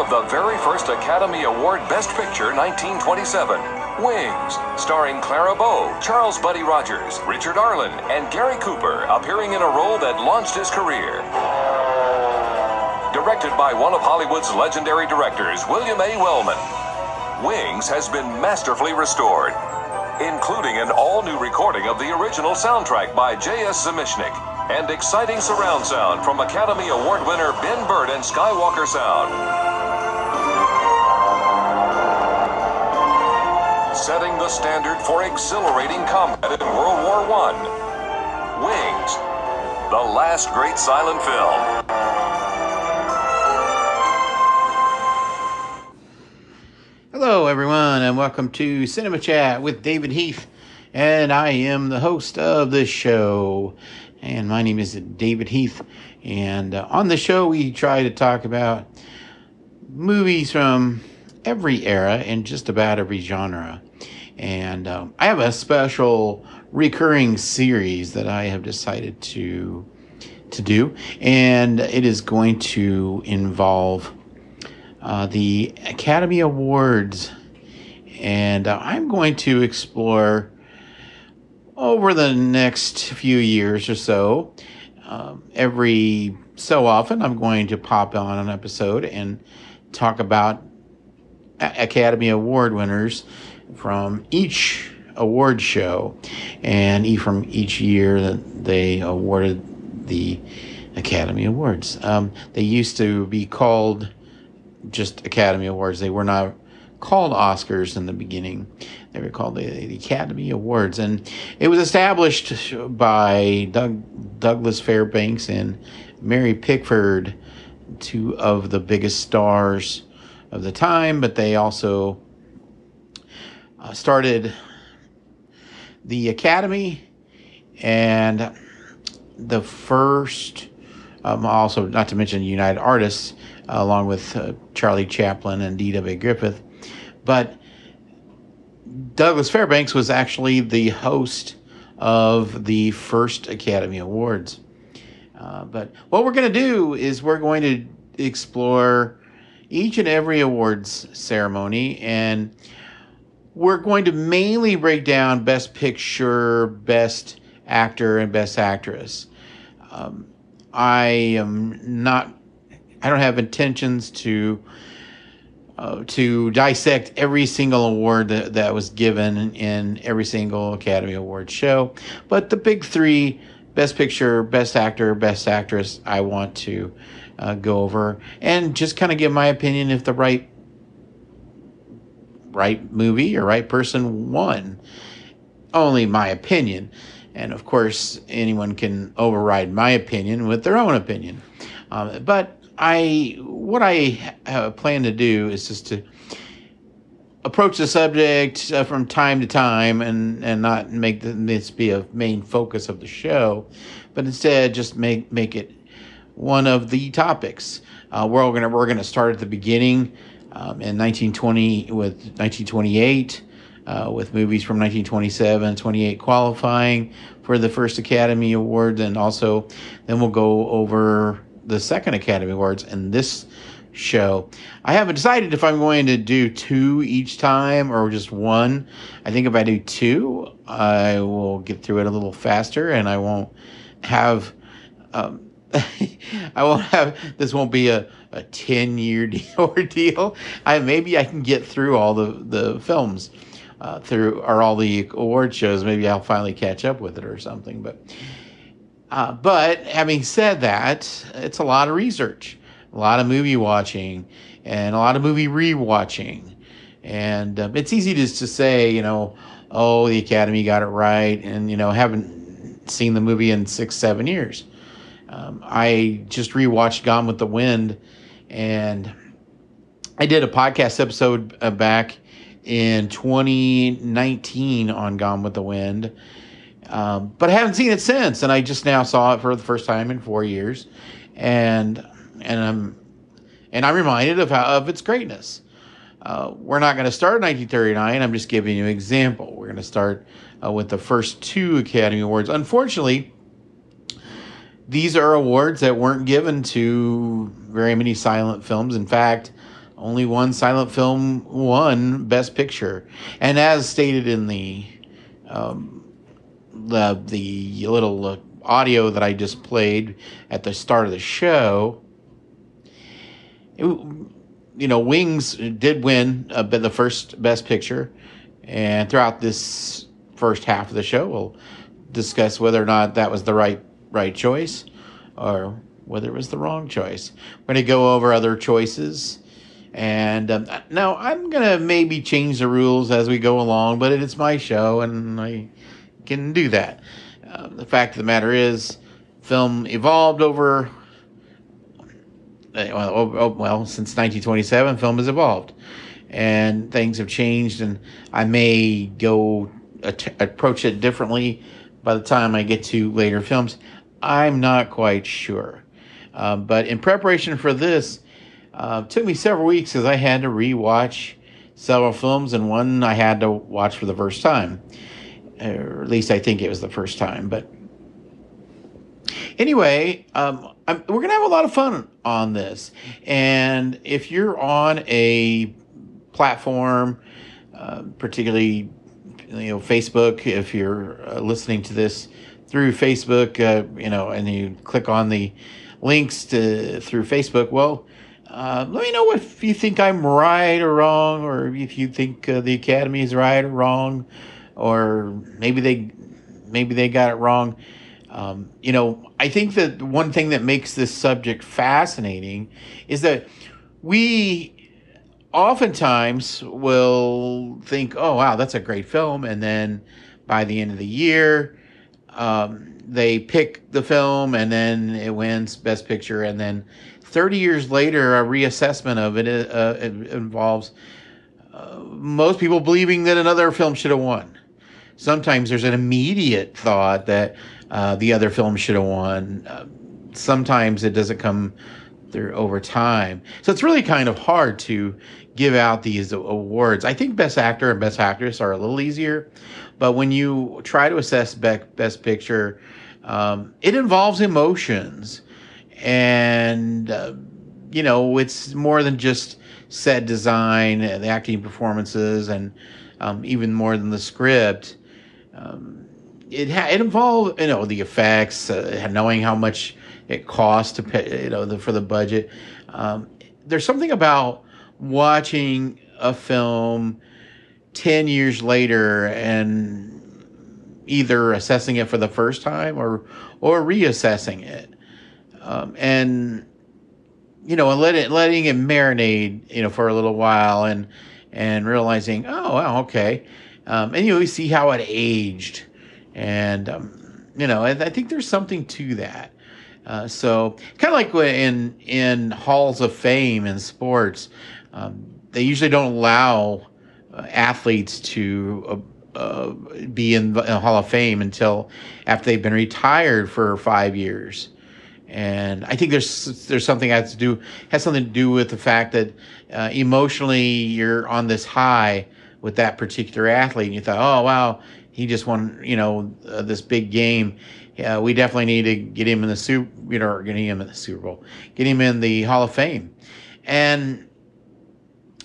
of the very first Academy Award Best Picture 1927, Wings, starring Clara Bow, Charles Buddy Rogers, Richard Arlen, and Gary Cooper, appearing in a role that launched his career. Directed by one of Hollywood's legendary directors, William A. Wellman, Wings has been masterfully restored, including an all-new recording of the original soundtrack by J.S. Zamecnik and exciting surround sound from Academy Award winner Ben Burtt and Skywalker Sound. Setting the standard for exhilarating combat in World War I. Wings, the last great silent film. Hello, everyone, and welcome to Cinema Chat with David Heath. And I am the host of this show. And my name is David Heath. And uh, on the show, we try to talk about movies from every era and just about every genre. And um, I have a special recurring series that I have decided to to do, and it is going to involve uh, the Academy Awards, and uh, I'm going to explore over the next few years or so. Um, every so often, I'm going to pop on an episode and talk about Academy Award winners from each award show and from each year that they awarded the Academy Awards. Um, they used to be called just Academy Awards. They were not called Oscars in the beginning. They were called the, the Academy Awards, and it was established by Doug, Douglas Fairbanks and Mary Pickford, two of the biggest stars of the time. But they also uh, started the Academy, and the first, um, also not to mention United Artists, uh, along with uh, Charlie Chaplin and D.W. Griffith. But Douglas Fairbanks was actually the host of the first Academy Awards. Uh, but what we're going to do is we're going to explore each and every awards ceremony and we're going to mainly break down best picture, best actor, and best actress. Um, I am not, I don't have intentions to uh, to dissect every single award that, that was given in every single Academy Award show. But the big three Best Picture, Best Actor, Best Actress I want to uh, go over and just kind of give my opinion if the right right movie or right person won. Only my opinion. And of course, anyone can override my opinion with their own opinion. Um, but I what I uh, plan to do is just to approach the subject uh, from time to time and and not make this be a main focus of the show, but instead just make make it one of the topics. Uh, we're gonna we're gonna start at the beginning um, in 1920 with 1928. Uh, with movies from 1927, 28 qualifying for the first Academy Award, and also then we'll go over the second Academy Awards in this show. I haven't decided if I'm going to do two each time or just one. I think if I do two, I will get through it a little faster and I won't have. Um, I won't have this won't be a, a 10 year ordeal. I maybe I can get through all the the films uh, through or all the award shows. Maybe I'll finally catch up with it or something. But uh, but having said that, it's a lot of research, a lot of movie watching, and a lot of movie rewatching. And um, it's easy just to say, you know, oh, the Academy got it right, and you know, haven't seen the movie in six, seven years. Um, I just rewatched Gone with the Wind, and I did a podcast episode uh, back in 2019 on Gone with the Wind. Um, but I haven't seen it since, and I just now saw it for the first time in four years, and and I'm and I'm reminded of how of its greatness. Uh, we're not going to start 1939. I'm just giving you an example. We're going to start uh, with the first two Academy Awards. Unfortunately, these are awards that weren't given to very many silent films. In fact, only one silent film won Best Picture. And as stated in the um, the the little uh, audio that I just played at the start of the show, it, you know, Wings did win uh, the first Best Picture, and throughout this first half of the show, we'll discuss whether or not that was the right right choice, or whether it was the wrong choice. We're going to go over other choices. And um, now I'm going to maybe change the rules as we go along, but it's my show and I can do that. Uh, the fact of the matter is, film evolved over, uh, well, oh, oh, well, since 1927, film has evolved. And things have changed, and I may go at- approach it differently by the time I get to later films. I'm not quite sure. Uh, but in preparation for this, uh, took me several weeks because I had to rewatch several films, and one I had to watch for the first time. Or at least I think it was the first time. But anyway, um, we're going to have a lot of fun on this. And if you're on a platform, uh, particularly you know Facebook, if you're uh, listening to this through Facebook, uh, you know, and you click on the links to through Facebook, well, uh, let me know if you think I'm right or wrong, or if you think uh, the Academy is right or wrong, or maybe they maybe they got it wrong. Um, you know, I think that one thing that makes this subject fascinating is that we oftentimes will think, "Oh, wow, that's a great film," and then by the end of the year, um, they pick the film and then it wins Best Picture, and then 30 years later, a reassessment of it, uh, it involves uh, most people believing that another film should have won. Sometimes there's an immediate thought that uh, the other film should have won. Uh, sometimes it doesn't come through over time. So it's really kind of hard to give out these awards. I think Best Actor and Best Actress are a little easier, but when you try to assess Best Picture, um, it involves emotions. And uh, you know it's more than just set design the acting performances and um, even more than the script. Um, it ha- it involved you know the effects uh, knowing how much it costs to pay you know the, for the budget. Um, there's something about watching a film 10 years later and either assessing it for the first time or or reassessing it. Um, and you know, and let it letting it marinate, you know, for a little while, and and realizing, oh, wow, okay, um, and you know, see how it aged, and um, you know, I, I think there's something to that. Uh, so kind of like in in halls of fame in sports, um, they usually don't allow athletes to uh, uh, be in the Hall of Fame until after they've been retired for five years and I think there's there's something has to do has something to do with the fact that uh, emotionally you're on this high with that particular athlete, and you thought, oh wow, he just won, you know, uh, this big game. We definitely need to get him in the super, you know, get him in the Super Bowl, get him in the Hall of Fame, and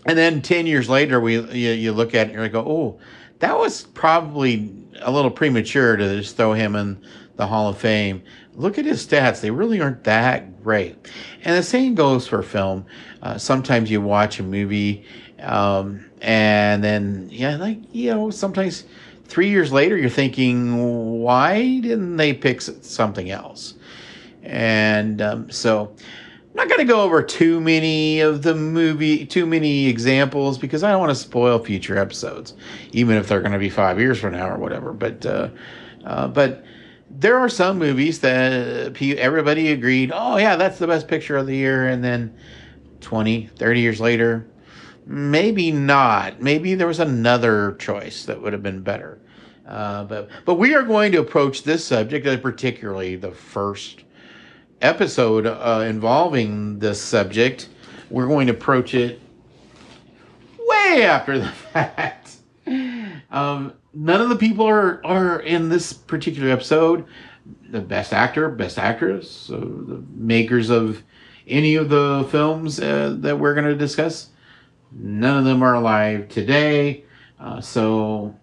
and then ten years later, we you, you look at it and you go, oh, that was probably a little premature to just throw him in the Hall of Fame look at his stats. They really aren't that great. And the same goes for film. Uh, sometimes you watch a movie, um, and then, yeah, like, you know, sometimes three years later, you're thinking, why didn't they pick something else? And um, so, not going to go over too many of the movie, too many examples because I don't want to spoil future episodes, even if they're going to be five years from now or whatever. But, uh, uh, but there are some movies that everybody agreed, oh, yeah, that's the best picture of the year. And then 20, 30 years later, maybe not. Maybe there was another choice that would have been better. Uh, but, but we are going to approach this subject, uh, particularly the first episode uh, involving this subject. We're going to approach it way after the fact. Um, none of the people are are in this particular episode the best actor, best actress, uh, the makers of any of the films uh, that we're going to discuss None of them are alive today. Uh, so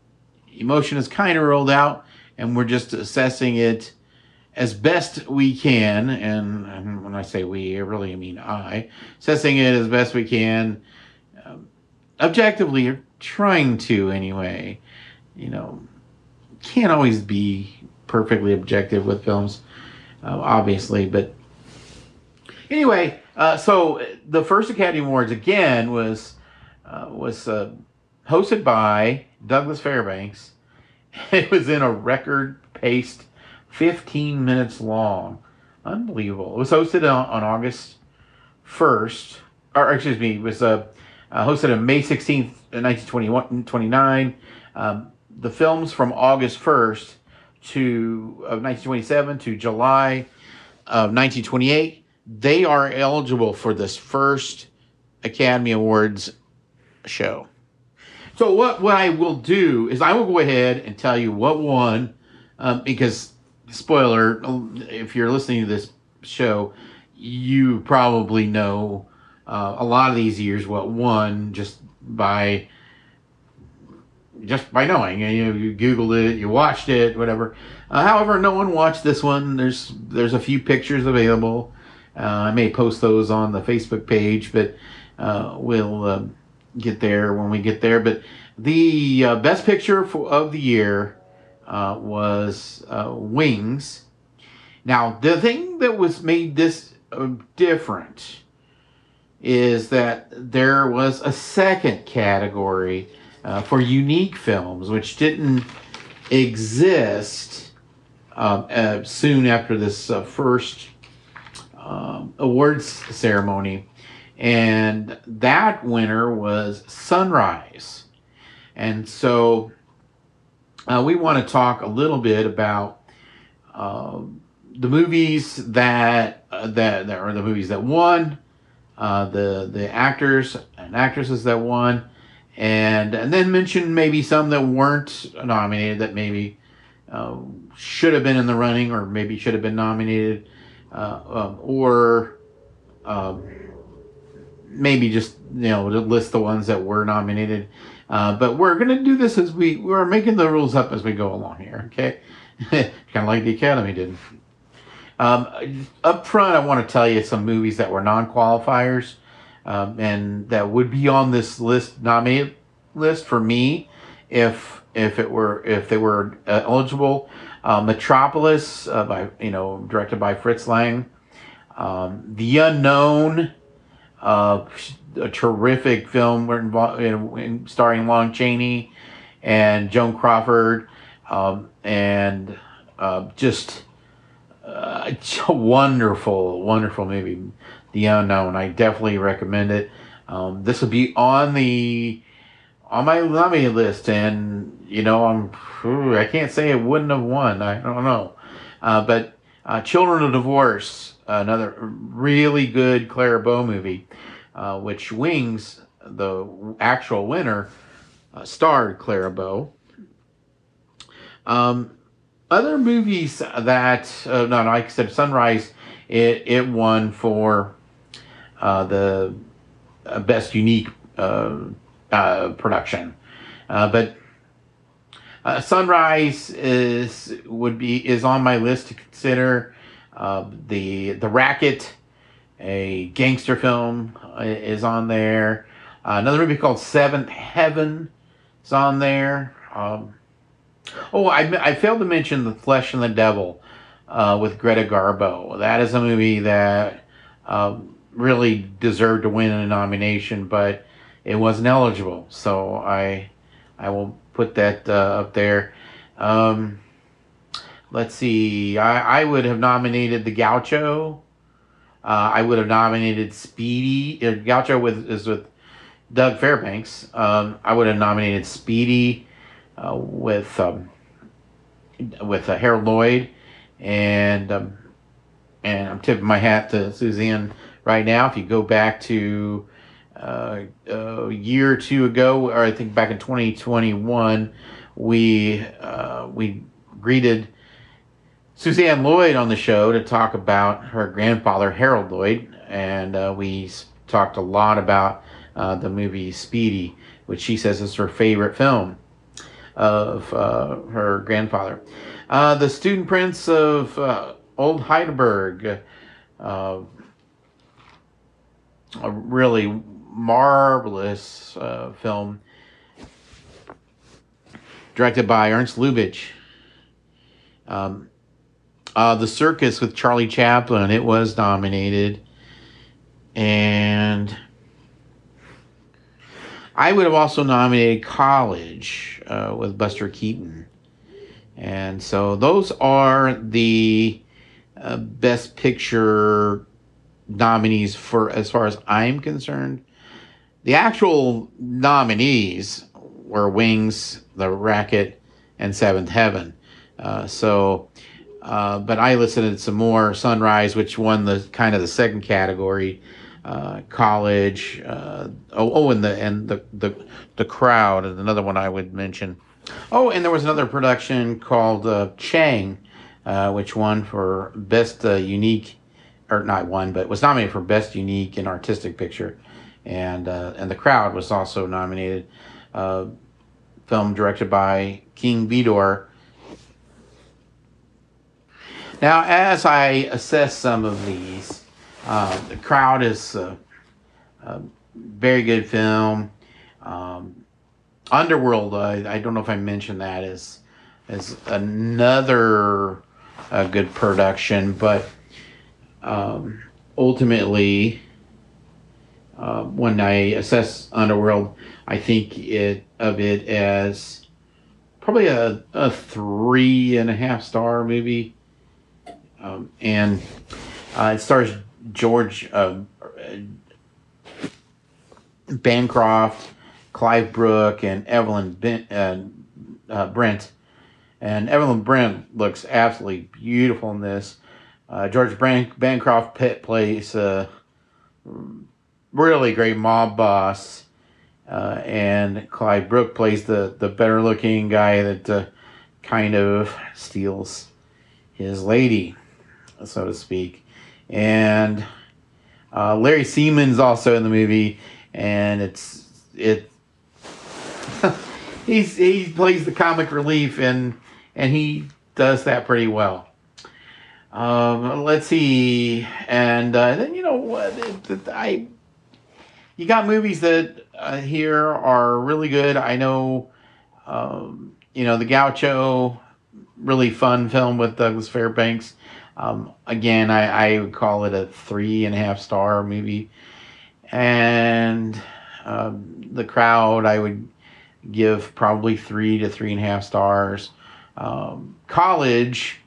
emotion is kind of rolled out, and we're just assessing it as best we can. And, when I say we, I really mean I, assessing it as best we can, um, objectively, or trying to anyway. You know, can't always be perfectly objective with films, uh, obviously, but anyway, uh, so the first Academy Awards again was uh, was uh, hosted by Douglas Fairbanks. It was in a record paced 15 minutes long. Unbelievable. It was hosted on, on August 1st, or excuse me, it was uh, uh, hosted on May 16th, 1929. Um, the films from August 1st to of 1927 to July of 1928, they are eligible for this first Academy Awards show. So what what I will do is I will go ahead and tell you what won, um, because spoiler, if you're listening to this show, you probably know uh, a lot of these years what won just by just by knowing. You know, you googled it, you watched it, whatever. Uh, however, no one watched this one. There's there's a few pictures available. Uh, I may post those on the Facebook page, but uh, we'll uh, get there when we get there. But the uh, best picture for, of the year uh, was Wings. Now, the thing that was made this different is that there was a second category uh, for unique films, which didn't exist um, uh, soon after this uh, first um, awards ceremony. And that winner was Sunrise. And so uh, we want to talk a little bit about um, the movies that, uh, that, that are the movies that won, uh, the, the actors and actresses that won, and and then mention maybe some that weren't nominated that maybe uh, should have been in the running or maybe should have been nominated uh, um, or um, maybe just you know list the ones that were nominated uh, but we're going to do this as we we're making the rules up as we go along here okay kind of like the academy did um, up front i want to tell you some movies that were non-qualifiers um, and that would be on this list nominated list for me if if it were if they were uh, eligible. Uh, Metropolis uh, by you know directed by Fritz Lang. Um, the Unknown, uh, a terrific film in, starring Lon Chaney and Joan Crawford, um, and uh, just uh, a wonderful, wonderful movie. The Unknown. I definitely recommend it. Um, this will be on the on my Lummy list, and you know I'm I can't say it wouldn't have won. I don't know, uh, but uh, Children of Divorce, another really good Clara Bow movie, uh, which Wings, the actual winner, uh, starred Clara Bow. Um, other movies that uh, no, no, I said, Sunrise, it it won for uh, the uh, best unique uh, uh, production. Uh, but uh, Sunrise is would be is on my list to consider. the The Racket, a gangster film, is on there. another movie called Seventh Heaven is on there. Um, oh, I, I failed to mention The Flesh and the Devil uh, with Greta Garbo. That is a movie that um, really deserved to win a nomination, but it wasn't eligible. So I I will put that uh, up there. Um, let's see. I, I would have nominated the Gaucho. Uh, I would have nominated Speedy. Uh, Gaucho with is with Doug Fairbanks. Um, I would have nominated Speedy uh, with um, with uh, Harold Lloyd, and um, and I'm tipping my hat to Suzanne right now. If you go back to uh, a year or two ago, or I think back in 2021, we uh, we greeted Suzanne Lloyd on the show to talk about her grandfather Harold Lloyd, and uh, we talked a lot about uh, the movie Speedy, which she says is her favorite film of uh, her grandfather. Uh, the Student Prince of uh, Old Heidelberg, uh, a really marvelous film directed by Ernst Lubitsch. Um, uh, the Circus with Charlie Chaplin, it was nominated. And I would have also nominated College uh, with Buster Keaton. And so those are the uh, Best Picture nominees for as far as I'm concerned. The actual nominees were Wings, The Racket, and Seventh Heaven. Uh, so, uh, but I listed some more. Sunrise, which won the kind of the second category. Uh, college. Uh, oh, oh, and the and the the the crowd is another one I would mention. Oh, and there was another production called uh, Chang, uh, which won for best unique, or not one, but was nominated for best unique and artistic picture, and and the crowd was also nominated. film directed by King Vidor now, as I assess some of these, uh, the crowd is a, a very good film. Um, Underworld, I don't know if I mentioned that is is another uh, good production, but um, ultimately, uh, when I assess Underworld, I think it of it as probably a, a three and a half star movie. Um, and uh, it stars George uh, Bancroft, Clive Brook, and Evelyn ben, uh, uh Brent. And Evelyn Brent looks absolutely beautiful in this. Uh, George Ban- Bancroft Pitt plays a really great mob boss. Uh, and Clive Brook plays the, the better looking guy that kind of steals his lady so to speak. And uh, Larry Semon's also in the movie, and it's it. he's he plays the comic relief, and and he does that pretty well. Um, let's see, and uh, then you know what I. You got movies that uh, here are really good. I know, um, you know, the Gaucho, really fun film with Douglas Fairbanks. Um, again, I, I would call it a three and a half star movie. And uh, the crowd, I would give probably three to three and a half stars. Um, college,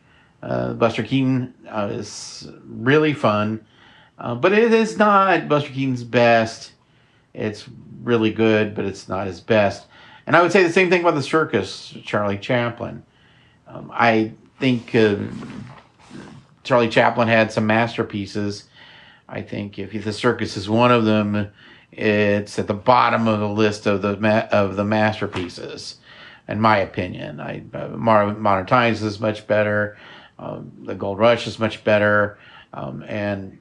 uh, Buster Keaton uh, is really fun, uh, but it is not Buster Keaton's best. It's really good, but it's not his best. And I would say the same thing about the circus, Charlie Chaplin. Um, I think Charlie Chaplin had some masterpieces. I think if the circus is one of them, it's at the bottom of the list of the ma- of the masterpieces, in my opinion. I uh, Modern Times is much better. Um, the Gold Rush is much better, um, and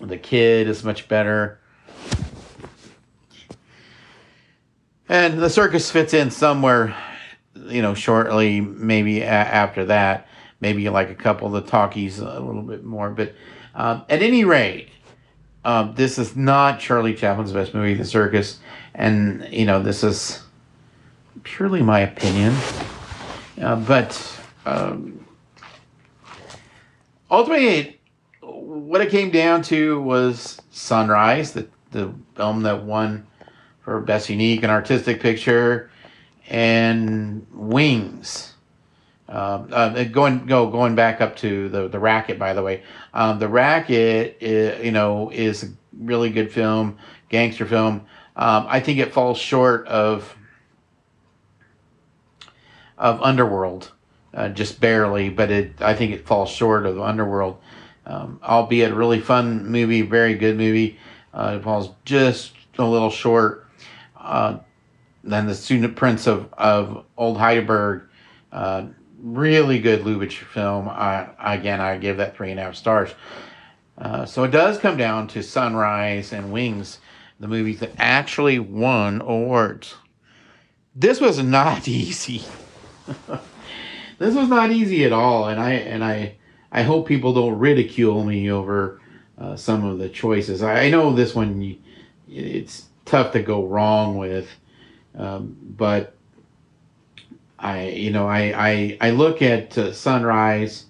the Kid is much better. And the circus fits in somewhere, you know, shortly, maybe a- after that maybe like a couple of the talkies a little bit more. But um, at any rate, um, this is not Charlie Chaplin's best movie, The Circus, and you know this is purely my opinion. Uh, but um, ultimately, what it came down to was Sunrise, the the film that won for best unique and artistic picture, and Wings um, uh, going go going back up to the the racket. By the way, um, the racket, is, you know, is a really good film, gangster film. Um, I think it falls short of of Underworld, uh, just barely, but it I think it falls short of Underworld. Um, albeit a really fun movie, very good movie. Uh, it falls just a little short. Uh, then the Student Prince of, of Old Heidelberg, uh, really good Lubitsch film. I, again, I give that three and a half stars. Uh, so it does come down to Sunrise and Wings the movies that actually won awards. This was not easy. this was not easy at all, and I and I I hope people don't ridicule me over uh, some of the choices. I, I know this one it's tough to go wrong with, um, but I you know I I, I look at uh, Sunrise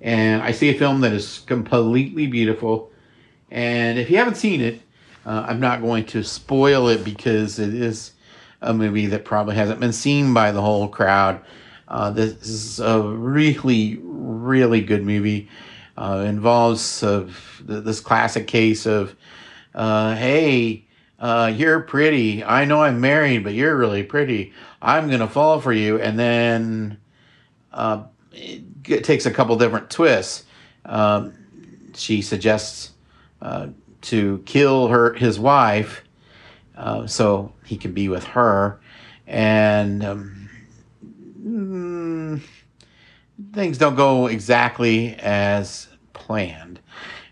and I see a film that is completely beautiful. And if you haven't seen it, uh, I'm not going to spoil it because it is a movie that probably hasn't been seen by the whole crowd. Uh, this is a really, really good movie. Uh, involves uh, this classic case of, uh, hey, uh, you're pretty. I know I'm married, but you're really pretty. I'm gonna fall for you, and then uh, it takes a couple different twists. Um, she suggests uh, to kill her his wife uh, so he can be with her, and um, mm, things don't go exactly as planned,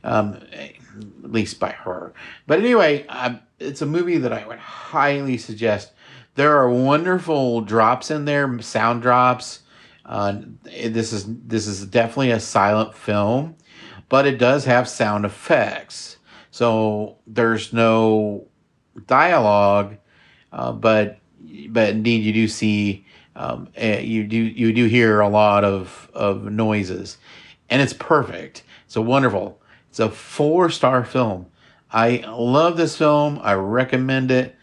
um, at least by her. But anyway, uh, it's a movie that I would highly suggest. There are wonderful drops in there, sound drops uh, this is this is definitely a silent film, but it does have sound effects. So there's no dialogue, uh, but but indeed you do see um, eh, you do you do hear a lot of of noises, and it's perfect. It's a wonderful. It's a four star film. I love this film. I recommend it.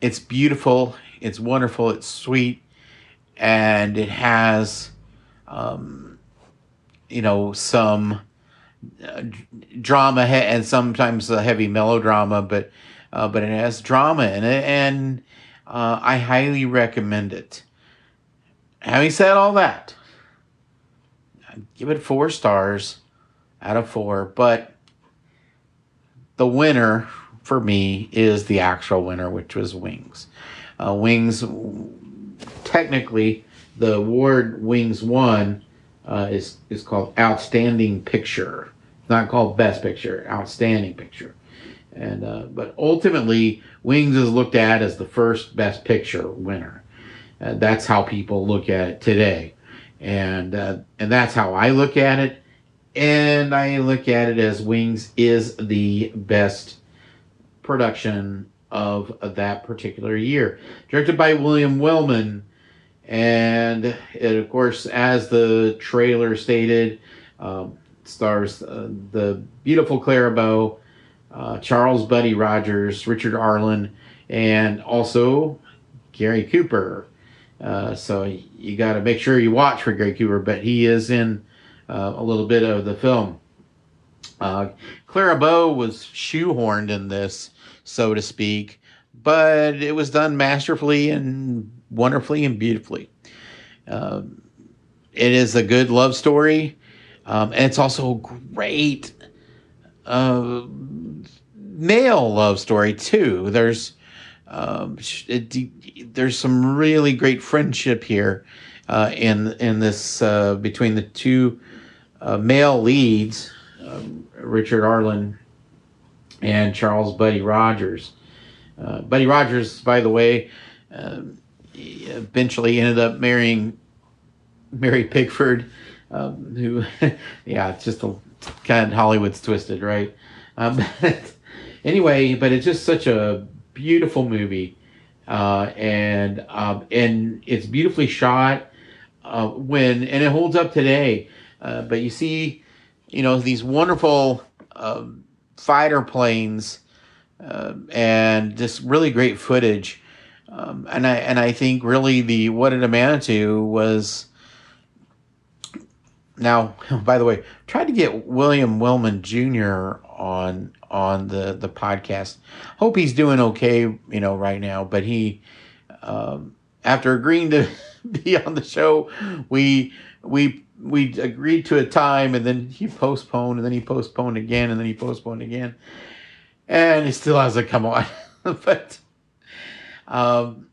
It's beautiful. It's wonderful. It's sweet and it has, um, you know, some uh, drama and sometimes a heavy melodrama, but uh, but it has drama in it, and uh, I highly recommend it. Having said all that, I give it four stars out of four, but the winner for me is the actual winner, which was Wings. Uh, Wings technically the award Wings won uh, is is called Outstanding Picture. It's not called Best Picture, Outstanding Picture. And uh, but ultimately, Wings is looked at as the first Best Picture winner. Uh, that's how people look at it today, and uh, and that's how I look at it. And I look at it as Wings is the best production of, that particular year, directed by William Wellman and it, of course, as the trailer stated, um, stars uh, the beautiful Clara Bow, uh, Charles Buddy Rogers, Richard Arlen, and also Gary Cooper. Uh, so you got to make sure you watch for Gary Cooper, but he is in uh, a little bit of the film. Uh, Clara Bow was shoehorned in this, so to speak, but it was done masterfully and wonderfully and beautifully. Um, it is a good love story, um, and it's also a great uh, male love story too. There's um, it, there's some really great friendship here uh, in in this uh, between the two uh, male leads, um, Richard Arlen and Charles Buddy Rogers. Uh, Buddy Rogers, by the way, um, eventually ended up marrying Mary Pickford, um, who, yeah, it's just a kind of Hollywood's twisted, right? Um, anyway, but it's just such a beautiful movie, uh, and um, and it's beautifully shot. Uh, when and it holds up today. Uh, but you see, you know, these wonderful um, fighter planes uh, and just really great footage um, and I and I think really the what it amounted to was. Now, by the way, tried to get William Wellman Jr. on on the the podcast. Hope he's doing okay, you know, right now. But he, um, after agreeing to be on the show, we we we agreed to a time, and then he postponed, and then he postponed again, and then he postponed again, and he still hasn't come on. but um,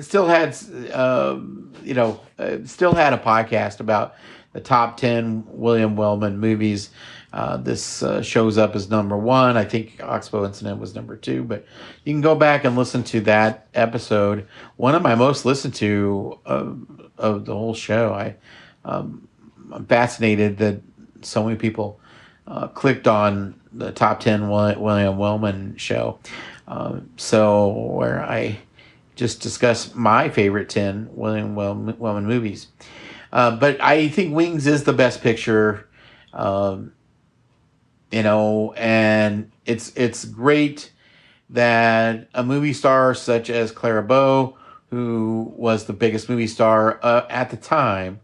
still had, uh, you know, uh, still had a podcast about the top 10 William Wellman movies. uh, this uh, shows up as number one. I think Oxbow Incident was number two, but you can go back and listen to that episode. One of my most listened to of, of the whole show. I, um, I'm fascinated that so many people uh, clicked on the top 10 William Wellman show. Uh, so, where I just discuss my favorite 10 William Wellman movies. Uh, but I think Wings is the best picture. Um, you know, and it's it's great that a movie star such as Clara Bow, who was the biggest movie star uh, at the time,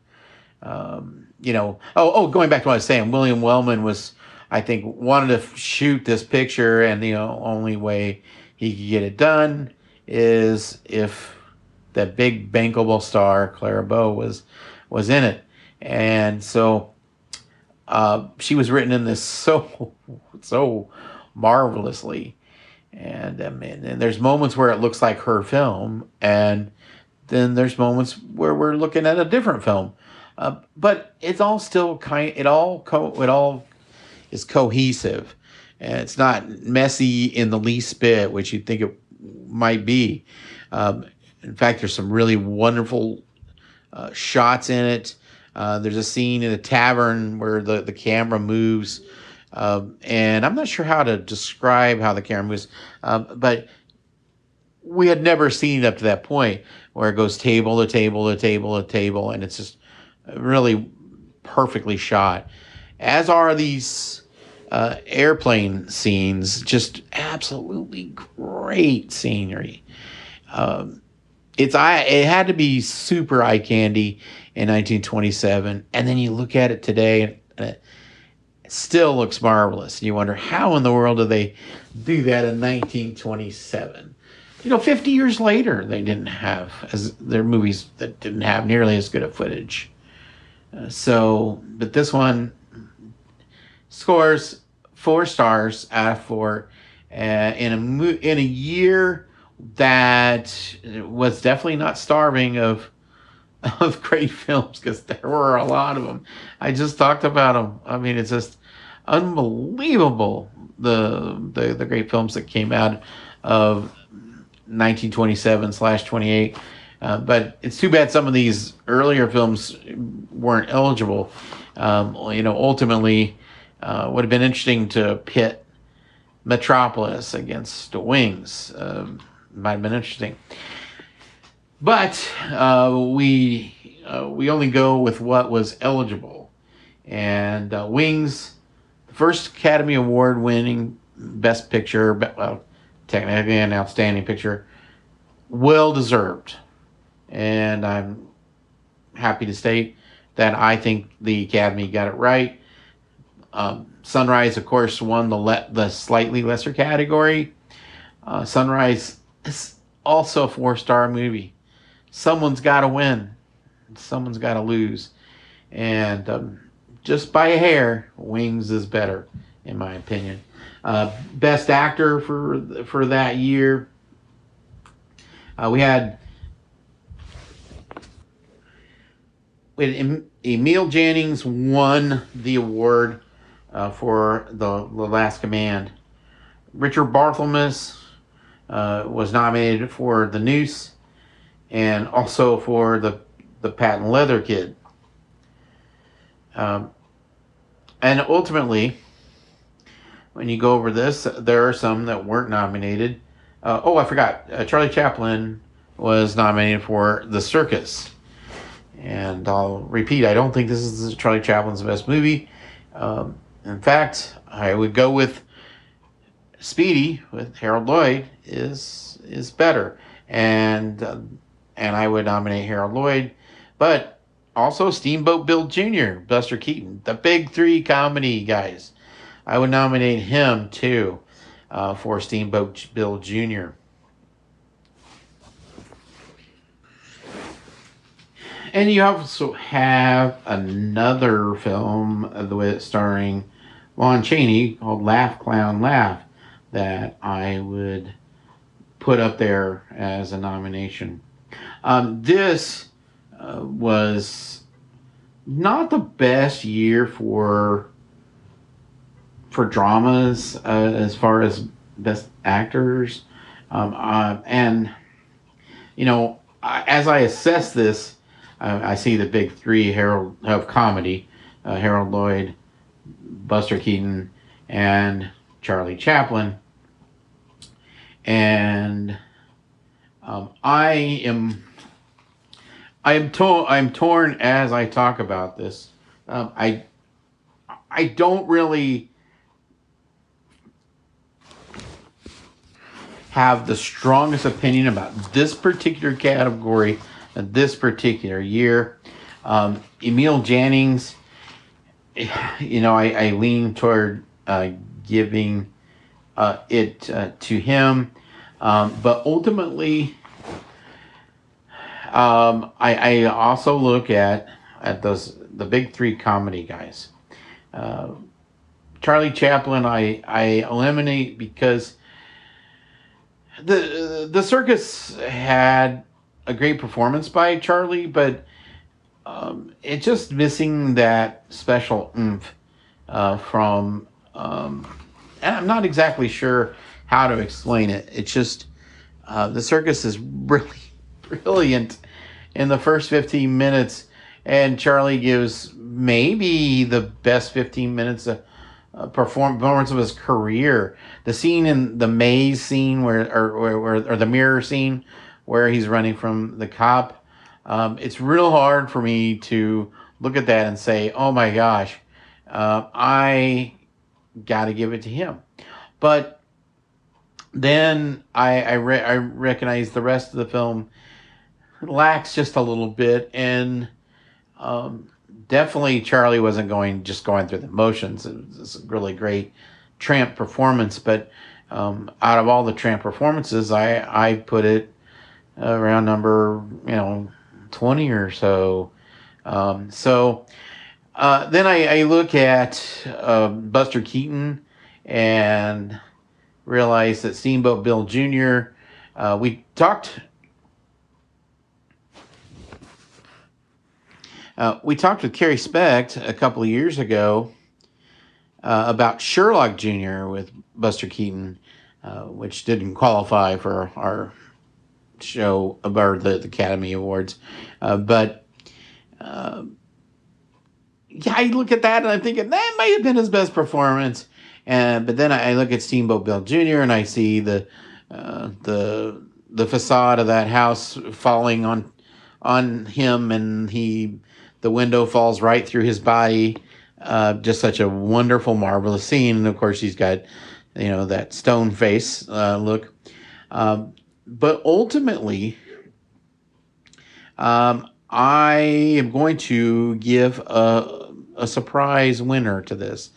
um, you know, oh oh, going back to what I was saying, William Wellman was, I think, wanted to shoot this picture, and the only way he could get it done is if that big bankable star Clara Bow was was in it, and so uh, she was written in this so so marvelously, and, um, and and there's moments where it looks like her film, and then there's moments where we're looking at a different film, uh, but it's all still kind. It all co- it all is cohesive, and it's not messy in the least bit, which you'd think it might be. Um, in fact, there's some really wonderful uh, shots in it. Uh, there's a scene in a tavern where the, the camera moves. Um, and I'm not sure how to describe how the camera moves, um, but we had never seen it up to that point where it goes table to table to table to table, and it's just really perfectly shot. As are these uh, airplane scenes, just absolutely great scenery. Um, it's I it had to be super eye candy in 1927, and then you look at it today, and it still looks marvelous. And you wonder how in the world do they do that in 1927? You know, 50 years later, they didn't have as their movies that didn't have nearly as good a footage. So, but this one scores four stars out of four uh, in a mo- in a year that was definitely not starving of of great films because there were a lot of them. I just talked about them. I mean, it's just unbelievable the the, the great films that came out of 1927 slash 28. Uh, but it's too bad some of these earlier films weren't eligible. Um, you know, ultimately, uh, would have been interesting to pit Metropolis against Wings. Um, might have been interesting. But uh, we uh, we only go with what was eligible, and uh, Wings, first Academy Award winning Best Picture, well, technically an outstanding picture, well deserved, and I'm happy to state that I think the Academy got it right. Um, Sunrise, of course, won the le- the slightly lesser category. Uh, Sunrise is also a four star movie. Someone's got to win, someone's got to lose. And um, just by a hair, Wings is better, in my opinion. Uh, best actor for for that year, uh, we had Emil Jannings won the award uh, for the, the Last Command. Richard Barthelmess uh, was nominated for The Noose and also for the, the Patent Leather Kid. Um, and ultimately, when you go over this, there are some that weren't nominated. Uh, oh, I forgot. Uh, Charlie Chaplin was nominated for The Circus. And I'll repeat, I don't think this is Charlie Chaplin's best movie. Um, in fact, I would go with Speedy with Harold Lloyd is is better, and uh, and I would nominate Harold Lloyd, but also Steamboat Bill Jr., Buster Keaton, the big three comedy guys. I would nominate him too uh, for Steamboat Bill Jr. And you also have another film with starring Lon Chaney called Laugh Clown Laugh that I would put up there as a nomination. Um, this uh, was not the best year for for dramas uh, as far as best actors, um, uh, and you know, as I assess this, I see the big three Harold of comedy: uh, Harold Lloyd, Buster Keaton, and Charlie Chaplin. And um, I am I am to- I'm torn as I talk about this. Um, I I don't really have the strongest opinion about this particular category this particular year. Um, Emil Jannings, you know, I, I lean toward uh, giving uh, it uh, to him, um, but ultimately, um, I, I also look at at those the big three comedy guys. Uh, Charlie Chaplin, I I eliminate because the the circus had a great performance by Charlie, but um, it's just missing that special oomph uh, from. Um, and I'm not exactly sure how to explain it. It's just uh, the circus is really brilliant in the first 15 minutes, and Charlie gives maybe the best 15 minutes of uh, performance of his career. The scene in the maze scene, where or, or, or the mirror scene, where he's running from the cop. Um, it's real hard for me to look at that and say, "Oh my gosh, uh, I got to give it to him." But then I I, re- I recognize the rest of the film lacks just a little bit, and um, definitely Charlie wasn't going just going through the motions. It was a really great tramp performance, but um, out of all the tramp performances, I I put it around number you know 20 or so um, so uh, then I, I, look at uh, buster keaton and realize that steamboat bill jr uh, we talked uh, we talked with Kerry Specht a couple of years ago uh, about Sherlock Jr. with Buster Keaton, uh, which didn't qualify for our show or the, the Academy Awards. Uh, but uh, yeah, I look at that and I'm thinking that might have been his best performance. And but then I, I look at Steamboat Bill Jr. and I see the uh, the the facade of that house falling on on him, and he the window falls right through his body. Uh, just such a wonderful, marvelous scene. And of course, he's got you know that stone face uh, look. Um, but ultimately, um, I am going to give a, a surprise winner to this.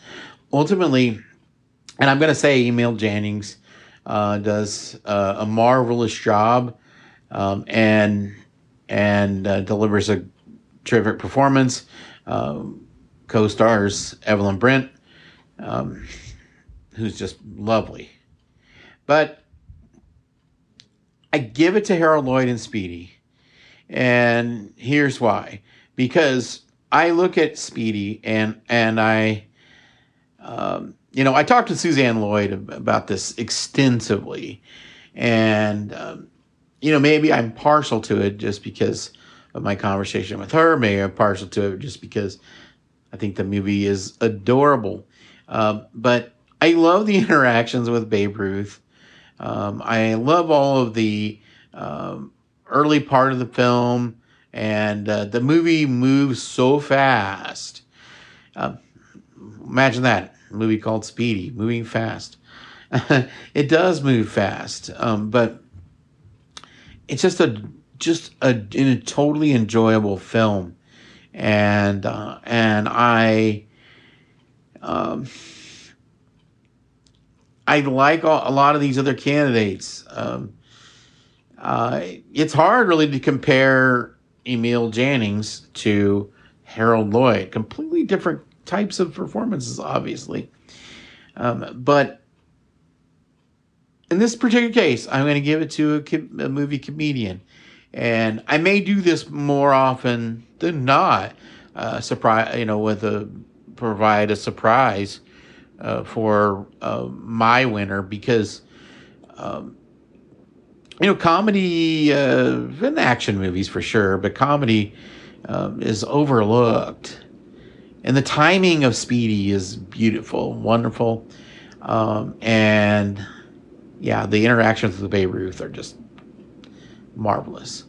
Ultimately, and I'm going to say Emil Jannings uh, does uh, a marvelous job um, and and uh, delivers a terrific performance. Um, co-stars Evelyn Brent, um, who's just lovely. But I give it to Harold Lloyd and Speedy. And here's why. Because I look at Speedy and and I um, you know, I talked to Suzanne Lloyd about this extensively. And um, you know, maybe I'm partial to it just because of my conversation with her. Maybe I'm partial to it just because I think the movie is adorable. Um, but I love the interactions with Babe Ruth. Um, I love all of the um, early part of the film, and uh, the movie moves so fast. Uh, imagine that movie called Speedy, moving fast. it does move fast, um, but it's just a just a, a totally enjoyable film, and uh, and I. Um, I like a lot of these other candidates. Um, uh, it's hard really to compare Emil Jannings to Harold Lloyd. Completely different types of performances, obviously. Um, but in this particular case, I'm going to give it to a, a, movie comedian. And I may do this more often than not. Uh, surprise, you know, with a provide a surprise uh, for uh, my winner because, um, you know, comedy uh, and action movies for sure, but comedy um, is overlooked. And the timing of Speedy is beautiful, wonderful. Um, and yeah, the interactions with Babe Ruth are just marvelous.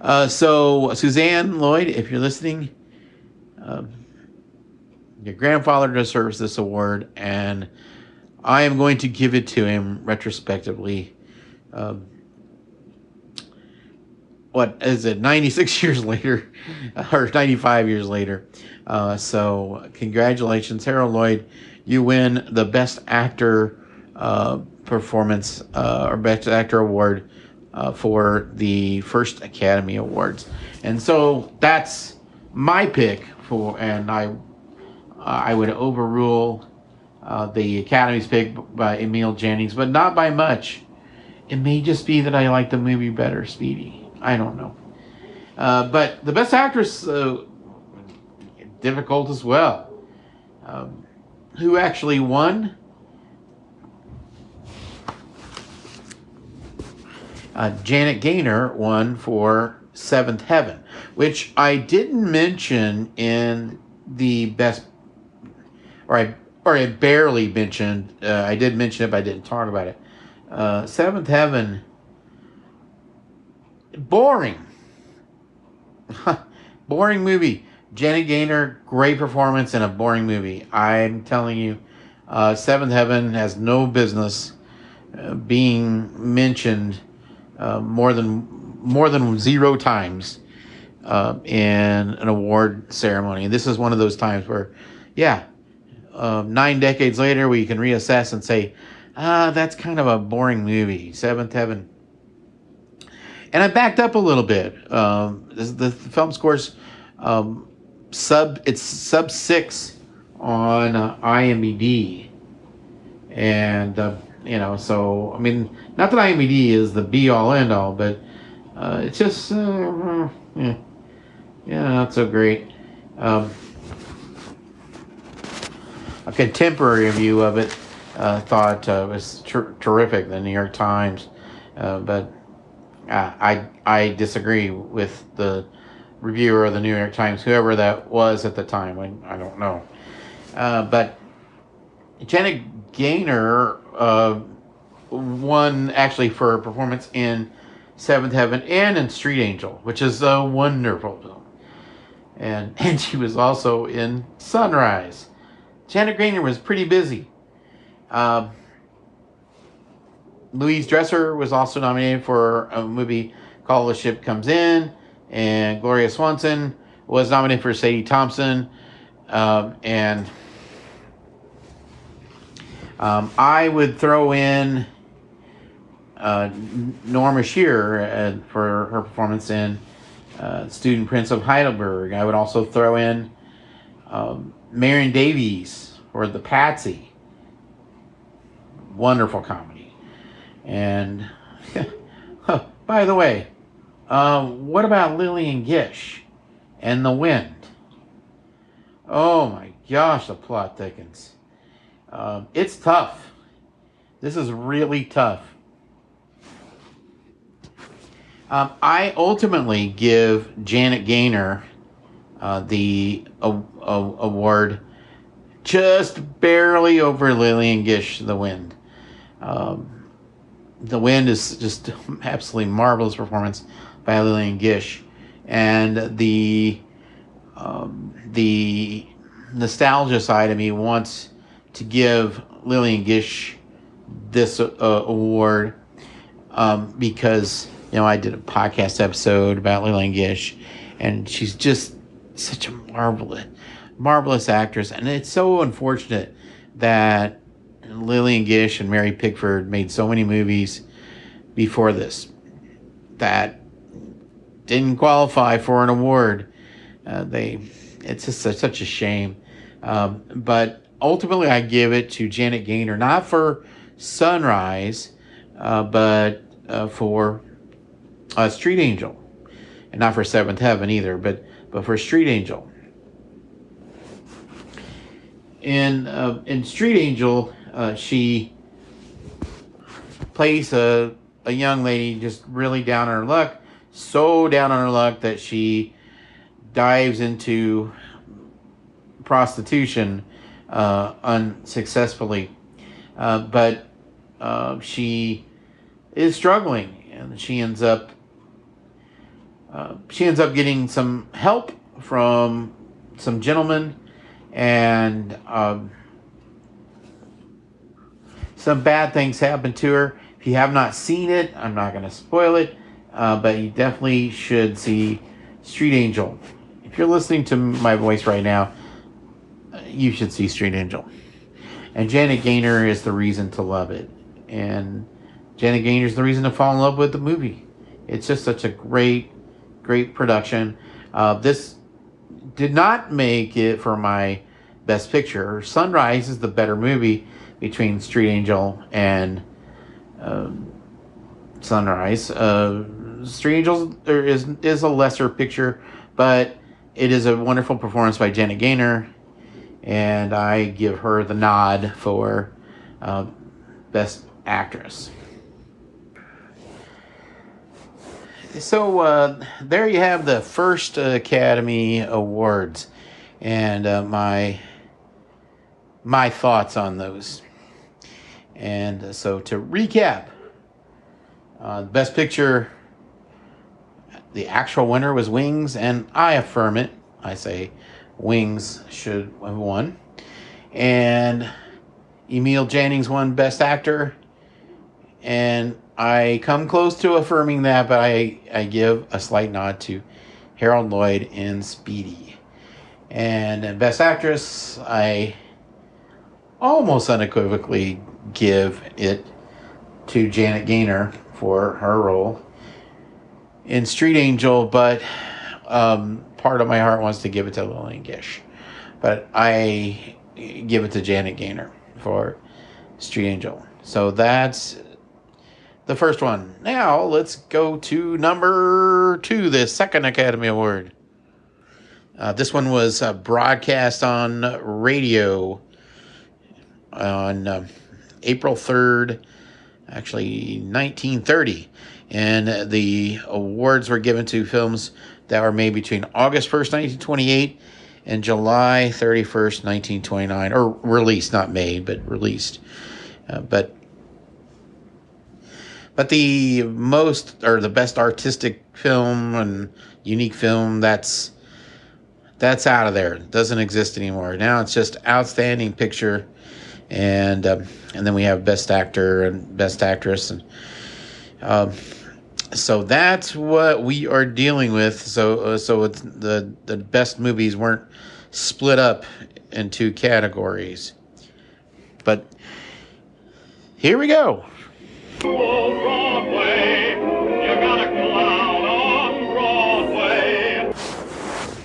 Uh, so, Suzanne Lloyd, if you're listening, um, your grandfather deserves this award, and I am going to give it to him retrospectively. Um, what is it, 96 years later, or 95 years later. Uh, so, congratulations, Harold Lloyd. You win the Best Actor uh, Performance uh, or Best Actor Award uh, for the first Academy Awards. And so that's my pick for, and I I would overrule uh, the Academy's pick by Emil Jannings, but not by much. It may just be that I like the movie better, Speedy. I don't know. Uh, but the best actress, uh, difficult as well. Um, who actually won? Uh, Janet Gaynor won for Seventh Heaven, which I didn't mention in the best, or I or I barely mentioned. Uh, I did mention it, but I didn't talk about it. Uh, Seventh Heaven, boring, boring movie. Janet Gaynor, great performance in a boring movie. I'm telling you, uh, Seventh Heaven has no business uh, being mentioned uh, more than more than zero times uh, in an award ceremony. This is one of those times where, yeah, uh, nine decades later, we can reassess and say, ah, that's kind of a boring movie. Seventh Heaven. And I backed up a little bit. Um, the, film scores um, sub it's sub six on uh, IMDb, and uh, you know, so I mean, not that IMDb is the be all end all, but uh, it's just uh, yeah, yeah, not so great. Um, a contemporary review of it uh, thought uh, was ter- terrific, the New York Times, uh, but I I disagree with the reviewer of the New York Times, whoever that was at the time. I, I don't know, uh, but Janet Gaynor uh, won actually for a performance in Seventh Heaven and in Street Angel, which is a wonderful film. And, and she was also in Sunrise. Janet Gaynor was pretty busy. Uh, Louise Dresser was also nominated for a movie called The Ship Comes In, and Gloria Swanson was nominated for Sadie Thompson. Um, and um, I would throw in uh, Norma Shearer uh, for her performance in uh, Student Prince of Heidelberg. I would also throw in um, Marion Davies or The Patsy. Wonderful comedy. And by the way, uh, what about Lillian Gish and The Wind? Oh my gosh, the plot thickens. Um, it's tough. This is really tough. Um, I ultimately give Janet Gaynor uh, the uh, award just barely over Lillian Gish, The Wind. Um, the Wind is just absolutely marvelous performance by Lillian Gish, and the um, the nostalgia side of me wants to give Lillian Gish this uh, award um, because you know I did a podcast episode about Lillian Gish, and she's just such a marvelous, marvelous actress, and it's so unfortunate that Lillian Gish and Mary Pickford made so many movies before this that didn't qualify for an award. Uh, they, it's just a, such a shame. Um, but ultimately, I give it to Janet Gaynor, not for Sunrise, uh, but uh, for uh, Street Angel, and not for Seventh Heaven either, but but for Street Angel. In uh, in Street Angel, uh, she plays a a young lady just really down on her luck, so down on her luck that she dives into prostitution uh, unsuccessfully. Uh, but uh, she is struggling, and she ends up uh, she ends up getting some help from some gentlemen, and um, some bad things happen to her. If you have not seen it, I'm not going to spoil it, uh, but you definitely should see Street Angel. If you're listening to my voice right now, you should see Street Angel. And Janet Gaynor is the reason to love it. And Janet Gaynor is the reason to fall in love with the movie. It's just such a great, great production. Uh, this did not make it for my best picture. Sunrise is the better movie between Street Angel and uh, Sunrise. Uh, Street Angel is is a lesser picture, but it is a wonderful performance by Janet Gaynor and I give her the nod for uh, Best Actress. So uh, there you have the first Academy Awards, and uh, my my thoughts on those. And so to recap, uh, the Best Picture, the actual winner was Wings, and I affirm it. I say Wings should have won. And Emil Jannings won Best Actor. And I come close to affirming that, but I, I give a slight nod to Harold Lloyd in Speedy. And Best Actress, I almost unequivocally give it to Janet Gaynor for her role in Street Angel, but um, part of my heart wants to give it to Lillian Gish, but I give it to Janet Gaynor for Street Angel. So that's the first one. Now let's go to number two, the second Academy Award. Uh, this one was uh, broadcast on radio on uh, April 3rd, actually 1930. And the awards were given to films that were made between August 1st, 1928 and July 31st, 1929, or released, not made, but released. Uh, but but the most or the best artistic film and unique film that's that's out of there. Doesn't exist anymore. Now it's just outstanding picture, and um, and then we have best actor and best actress and. Um, so that's what we are dealing with. So uh, so the the best movies weren't split up into categories, but here we go.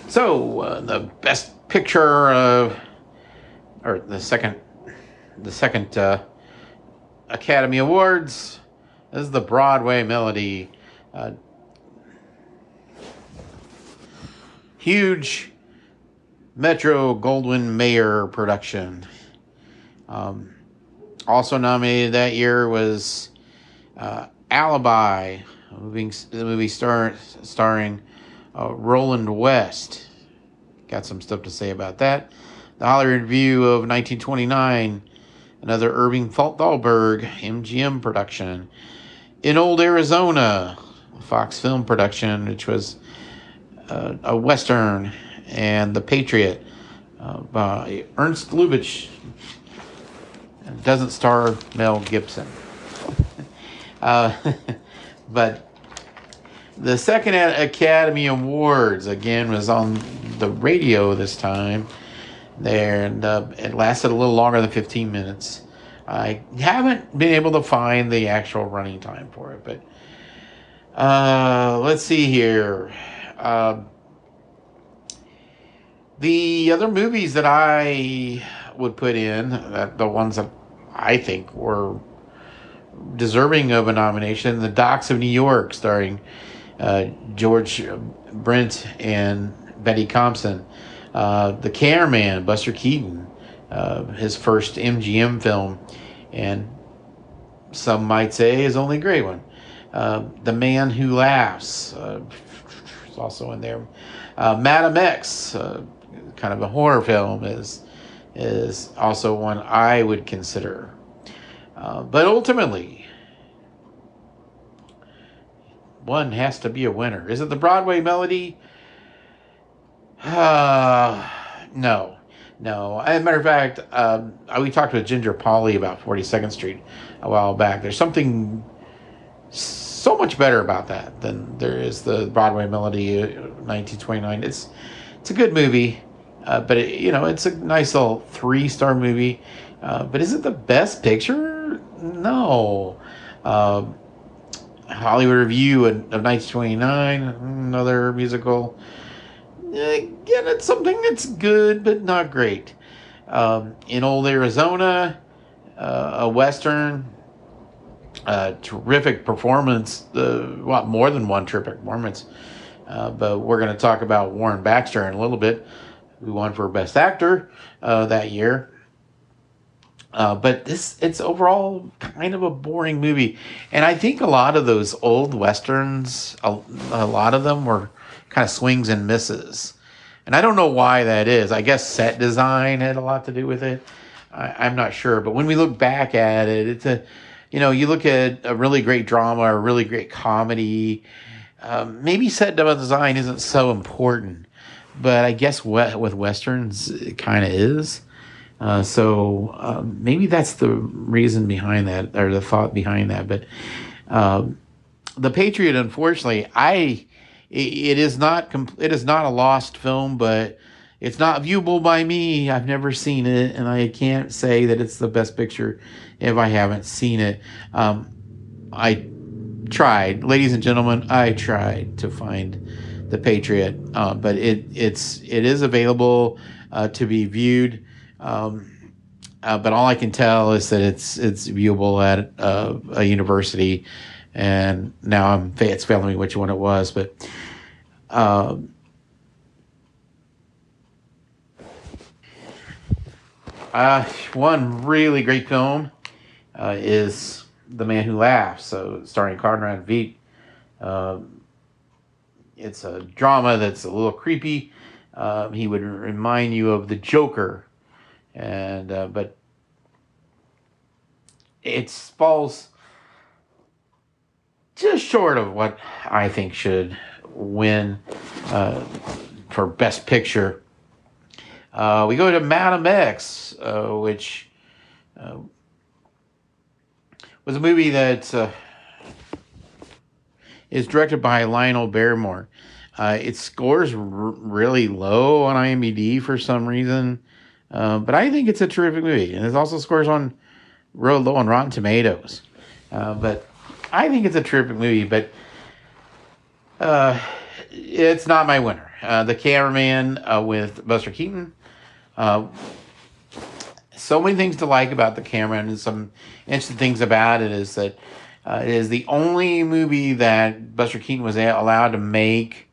So uh, the best picture of, or the second, the second uh, Academy Awards. Is the Broadway Melody uh, huge Metro Goldwyn Mayer production. Um, also nominated that year was uh, Alibi, moving, the movie star, starring uh, Roland West. Got some stuff to say about that. The Hollywood Review of 1929, another Irving Thalberg MGM production. In Old Arizona, Fox Film production, which was uh, a Western, and The Patriot uh, by Ernst Lubitsch. It doesn't star Mel Gibson. Uh, but the second Academy Awards, again, was on the radio this time. There, and uh, it lasted a little longer than 15 minutes. I haven't been able to find the actual running time for it, but uh, let's see here. Uh, the other movies that I would put in, that the ones that I think were deserving of a nomination, The Docks of New York, starring uh, George Brent and Betty Compson. Uh, the Cameraman, Buster Keaton, uh, his first MGM film, and some might say his only great one. Uh, the Man Who Laughs uh, is also in there. Uh, Madam X, kind of a horror film, is is also one I would consider. Uh, but ultimately, one has to be a winner. Is it the Broadway Melody? Uh, no, no. As a matter of fact, um, we talked with Ginger Polly about 42nd Street a while back. There's something so much better about that than there is the Broadway Melody 1929. Uh, it's it's a good movie, uh, but it, you know it's a nice little three star movie. Uh, but is it the best picture? No. Uh, Hollywood Review of 1929, another musical. Again, it's something that's good but not great. Um, in Old Arizona, uh, a western, uh, terrific performance. Uh, well, more than one terrific performance. Uh, but we're going to talk about Warner Baxter in a little bit, who won for Best Actor uh, that year. Uh, but this it's overall kind of a boring movie, and I think a lot of those old westerns, a, a lot of them were kind of swings and misses, and I don't know why that is. I guess set design had a lot to do with it. I, I'm not sure, but when we look back at it, it's a, you know, you look at a really great drama or a really great comedy. Um, maybe set design isn't so important, but I guess what with westerns it kind of is. Uh, so um, maybe that's the reason behind that, or the thought behind that. But um, the Patriot, unfortunately, I it, it is not it is not a lost film, but it's not viewable by me. I've never seen it, and I can't say that it's the best picture if I haven't seen it. Um, I tried, ladies and gentlemen, I tried to find the Patriot, uh, but it it's it is available uh, to be viewed. Um, uh, but all I can tell is that it's it's viewable at uh, a university, and now I'm it's failing me which one it was, but. Um, uh, one really great film uh, is The Man Who Laughs, so starring Conrad Veidt. Um, it's a drama that's a little creepy. Um, he would remind you of the Joker and uh, but it falls just short of what I think should win uh, for Best Picture. Uh, we go to Madam X, uh, which uh, was a movie that uh, is directed by Lionel Barrymore. it scores r- really low on IMDb for some reason. Uh, but I think it's a terrific movie, and it also scores on real low on Rotten Tomatoes. Uh, but I think it's a terrific movie, but uh, it's not my winner. Uh, the Cameraman uh, with Buster Keaton. so many things to like about the Cameraman, and some interesting things about it is that it is the only movie that Buster Keaton was allowed to make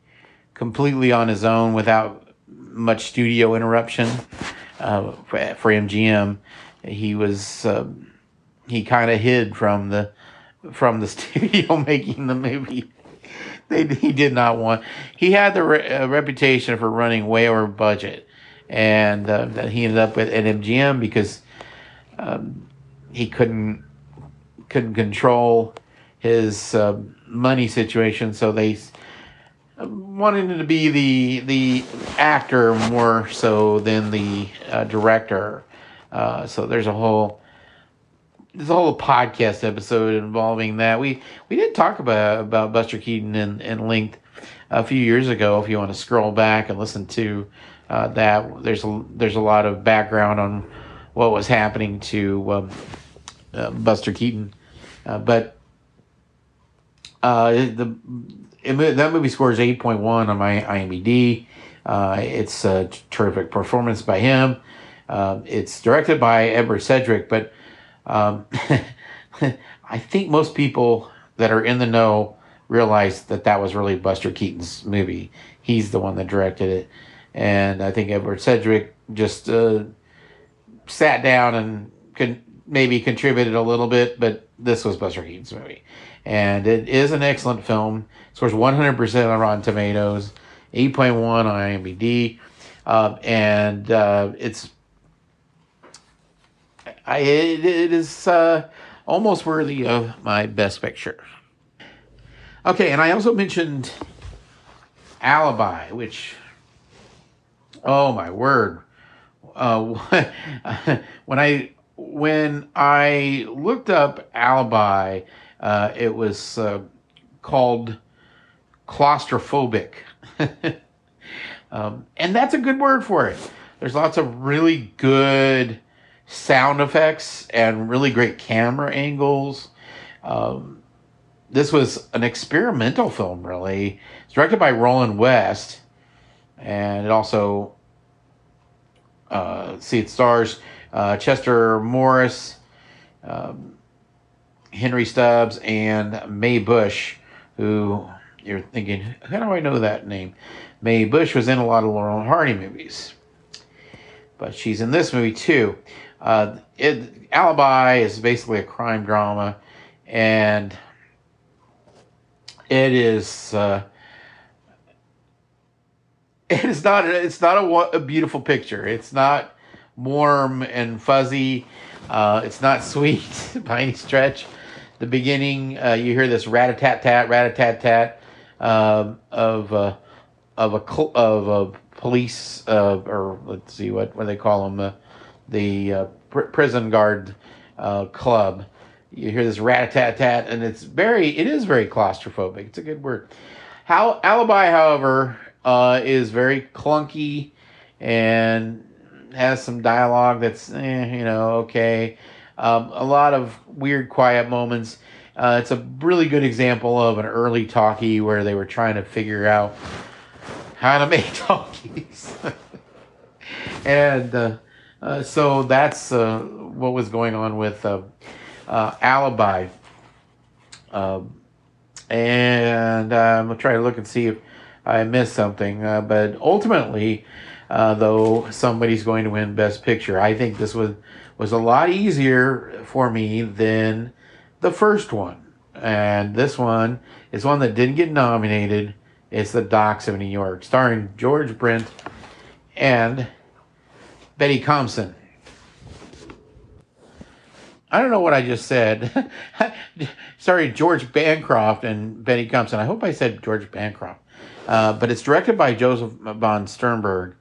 completely on his own without much studio interruption uh, for, MGM, he was uh, he kind of hid from the from the studio making the movie. They, he did not want. He had the re- uh, reputation for running way over budget, and uh, that he ended up with at MGM because um, he couldn't couldn't control his uh, money situation. So they wanting to be the the actor more so than the uh, director. Uh, so there's a whole there's a whole podcast episode involving that. We we did talk about about Buster Keaton and, and Linked a few years ago. If you want to scroll back and listen to uh, that, there's a there's a lot of background on what was happening to um, uh, Buster Keaton, uh, but uh, the it, that movie scores 8.1 on my IMDb. Uh, it's a terrific performance by him. Uh, it's directed by Edward Sedgwick, but um, I think most people that are in the know realize that that was really Buster Keaton's movie. He's the one that directed it, and I think Edward Sedgwick just uh, sat down and could maybe contributed a little bit, but this was Buster Keaton's movie, and it is an excellent film. Scores 100% on Rotten Tomatoes, 8.1 on IMDb, uh, and uh, it's I it, it is uh, almost worthy of my best picture. Okay, and I also mentioned Alibi, which oh my word, uh, when I when I looked up Alibi, uh, it was uh, called claustrophobic. um, and that's a good word for it. There's lots of really good sound effects and really great camera angles. Um, this was an experimental film, really. It's directed by Roland West, and it also uh, see it stars uh, Chester Morris, um, Henry Stubbs, and Mae Busch, who you're thinking, how do I know that name? Mae Busch was in a lot of Laurel and Hardy movies, but she's in this movie too. Uh, it, Alibi is basically a crime drama, and it is. Uh, it is not. It's not a, a beautiful picture. It's not warm and fuzzy. Uh, it's not sweet by any stretch. The beginning, uh, you hear this rat a tat tat, rat a tat tat um, of uh, of a of a police uh, or let's see what what they call them uh, the uh, pr- prison guard club. You hear this rat tat tat, and it's very it is very claustrophobic. It's a good word. How alibi, however, is very clunky and has some dialogue that's, eh, you know, okay. Um, a lot of weird, quiet moments. Uh, it's a really good example of an early talkie where they were trying to figure out how to make talkies. and uh, uh, so that's uh, what was going on with uh, uh, Alibi. Um, and I'm going to try to look and see if I missed something. but ultimately, though somebody's going to win Best Picture. I think this was was a lot easier for me than the first one, and this one is one that didn't get nominated. It's The Docks of New York, starring George Brent and Betty Compson. I don't know what I just said. Sorry, George Bancroft and Betty Compson. I hope I said George Bancroft. Uh, but it's directed by Josef von Sternberg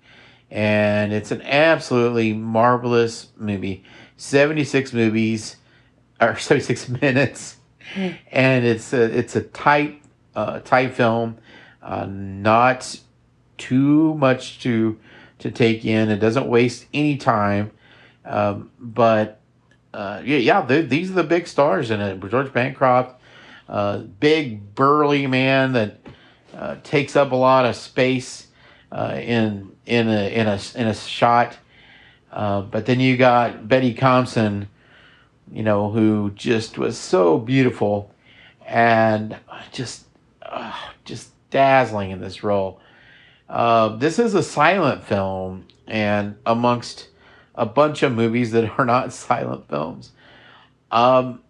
and it's an absolutely marvelous movie. 76 movies or 76 minutes. And it's a, it's a tight uh, tight film uh, not too much to to take in. It doesn't waste any time. Um, but uh, yeah, yeah these are the big stars in it. George bancroft uh, big burly man that uh, takes up a lot of space uh, in in a in a in a shot. Uh, but then you got Betty Compson, you know, who just was so beautiful and just uh, just dazzling in this role. Uh, this is a silent film, and amongst a bunch of movies that are not silent films, um,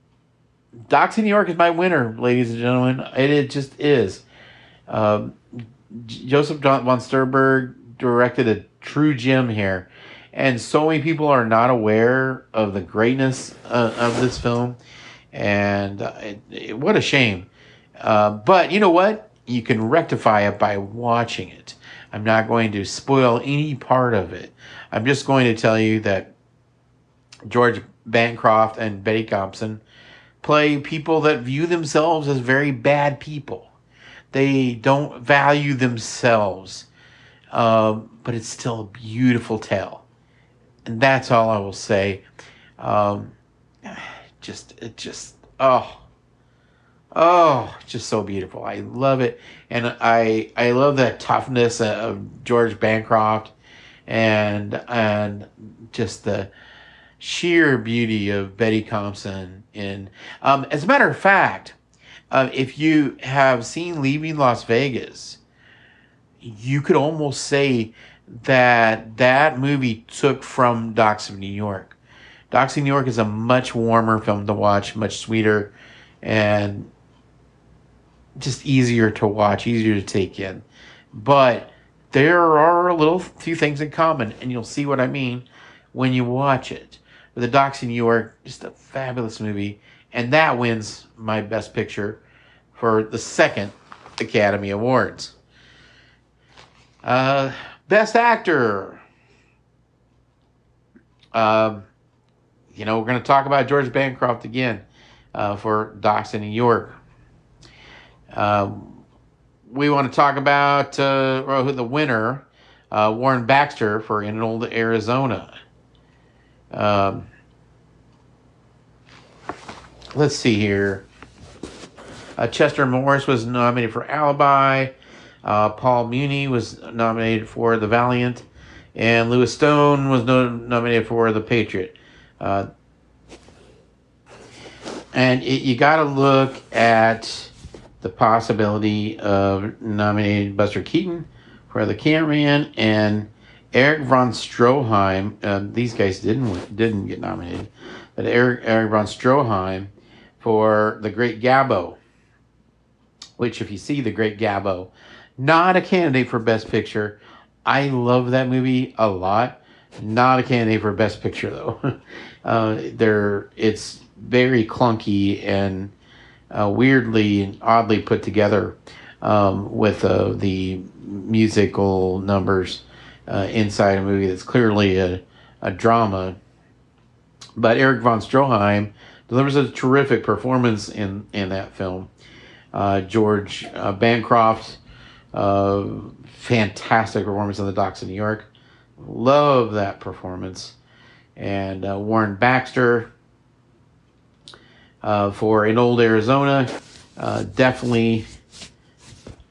Docks in New York is my winner, ladies and gentlemen. It, it just is. Um, Josef von Sternberg directed a true gem here. And so many people are not aware of the greatness uh, of this film. And uh, it, it, what a shame. Uh, but you know what? You can rectify it by watching it. I'm not going to spoil any part of it. I'm just going to tell you that George Bancroft and Betty Compson play people that view themselves as very bad people. They don't value themselves um, but it's still a beautiful tale. And that's all I will say. Um, just, it just, oh, oh, just so beautiful. I love it. And I, I love that toughness of George Bancroft and, and just the sheer beauty of Betty Compson. In, um, as a matter of fact, uh, if you have seen Leaving Las Vegas, you could almost say that that movie took from Docks of New York. Docks of New York is a much warmer film to watch, much sweeter, and just easier to watch, easier to take in. But there are a little few things in common, and you'll see what I mean when you watch it. But the Docks in New York, just a fabulous movie, and that wins my Best Picture for the second Academy Awards. Uh, Best Actor. Um, you know, we're going to talk about George Bancroft again uh, for Docks in New York. Um, we want to talk about uh, the winner, uh, Warner Baxter, for In Old Arizona. Um, let's see here. Uh, Chester Morris was nominated for Alibi. Uh, Paul Muni was nominated for The Valiant. And Lewis Stone was no- nominated for The Patriot. Uh, and it, you got to look at the possibility of nominating Buster Keaton for The Cameraman and Eric von Stroheim. Uh, these guys didn't didn't get nominated, but Eric, Erich von Stroheim for The Great Gabbo which if you see The Great Gabbo, not a candidate for Best Picture. I love that movie a lot. Not a candidate for Best Picture though. uh, there, it's very clunky and uh, weirdly and oddly put together um, with uh, the musical numbers uh, inside a movie that's clearly a, a drama. But Eric von Stroheim delivers a terrific performance in, in that film. Uh, George uh, Bancroft, uh, fantastic performance on the docks in New York. Love that performance. And uh, Warner Baxter uh, for In Old Arizona, uh, definitely,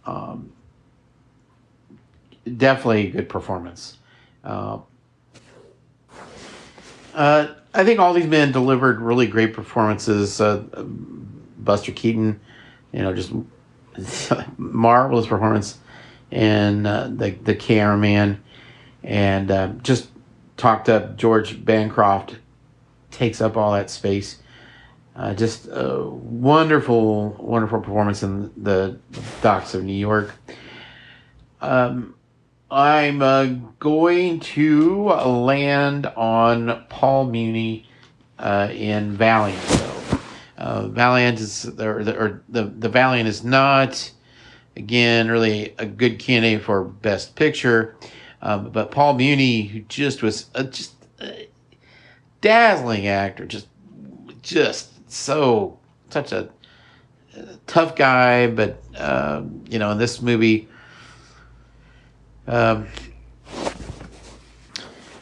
um, definitely a good performance. I think all these men delivered really great performances. Buster Keaton you know, just marvelous performance in uh, the the cameraman, and uh, just talked up George Bancroft takes up all that space. Uh, just a wonderful, wonderful performance in the docks of New York. Um, I'm uh, going to land on Paul Muni uh, in Valiant. Uh, Valiant is or, or the the Valiant is not again really a good candidate for Best Picture, um, but Paul Muni, who just was a, just a dazzling actor, just just so such a, a tough guy, but um, you know in this movie. Um,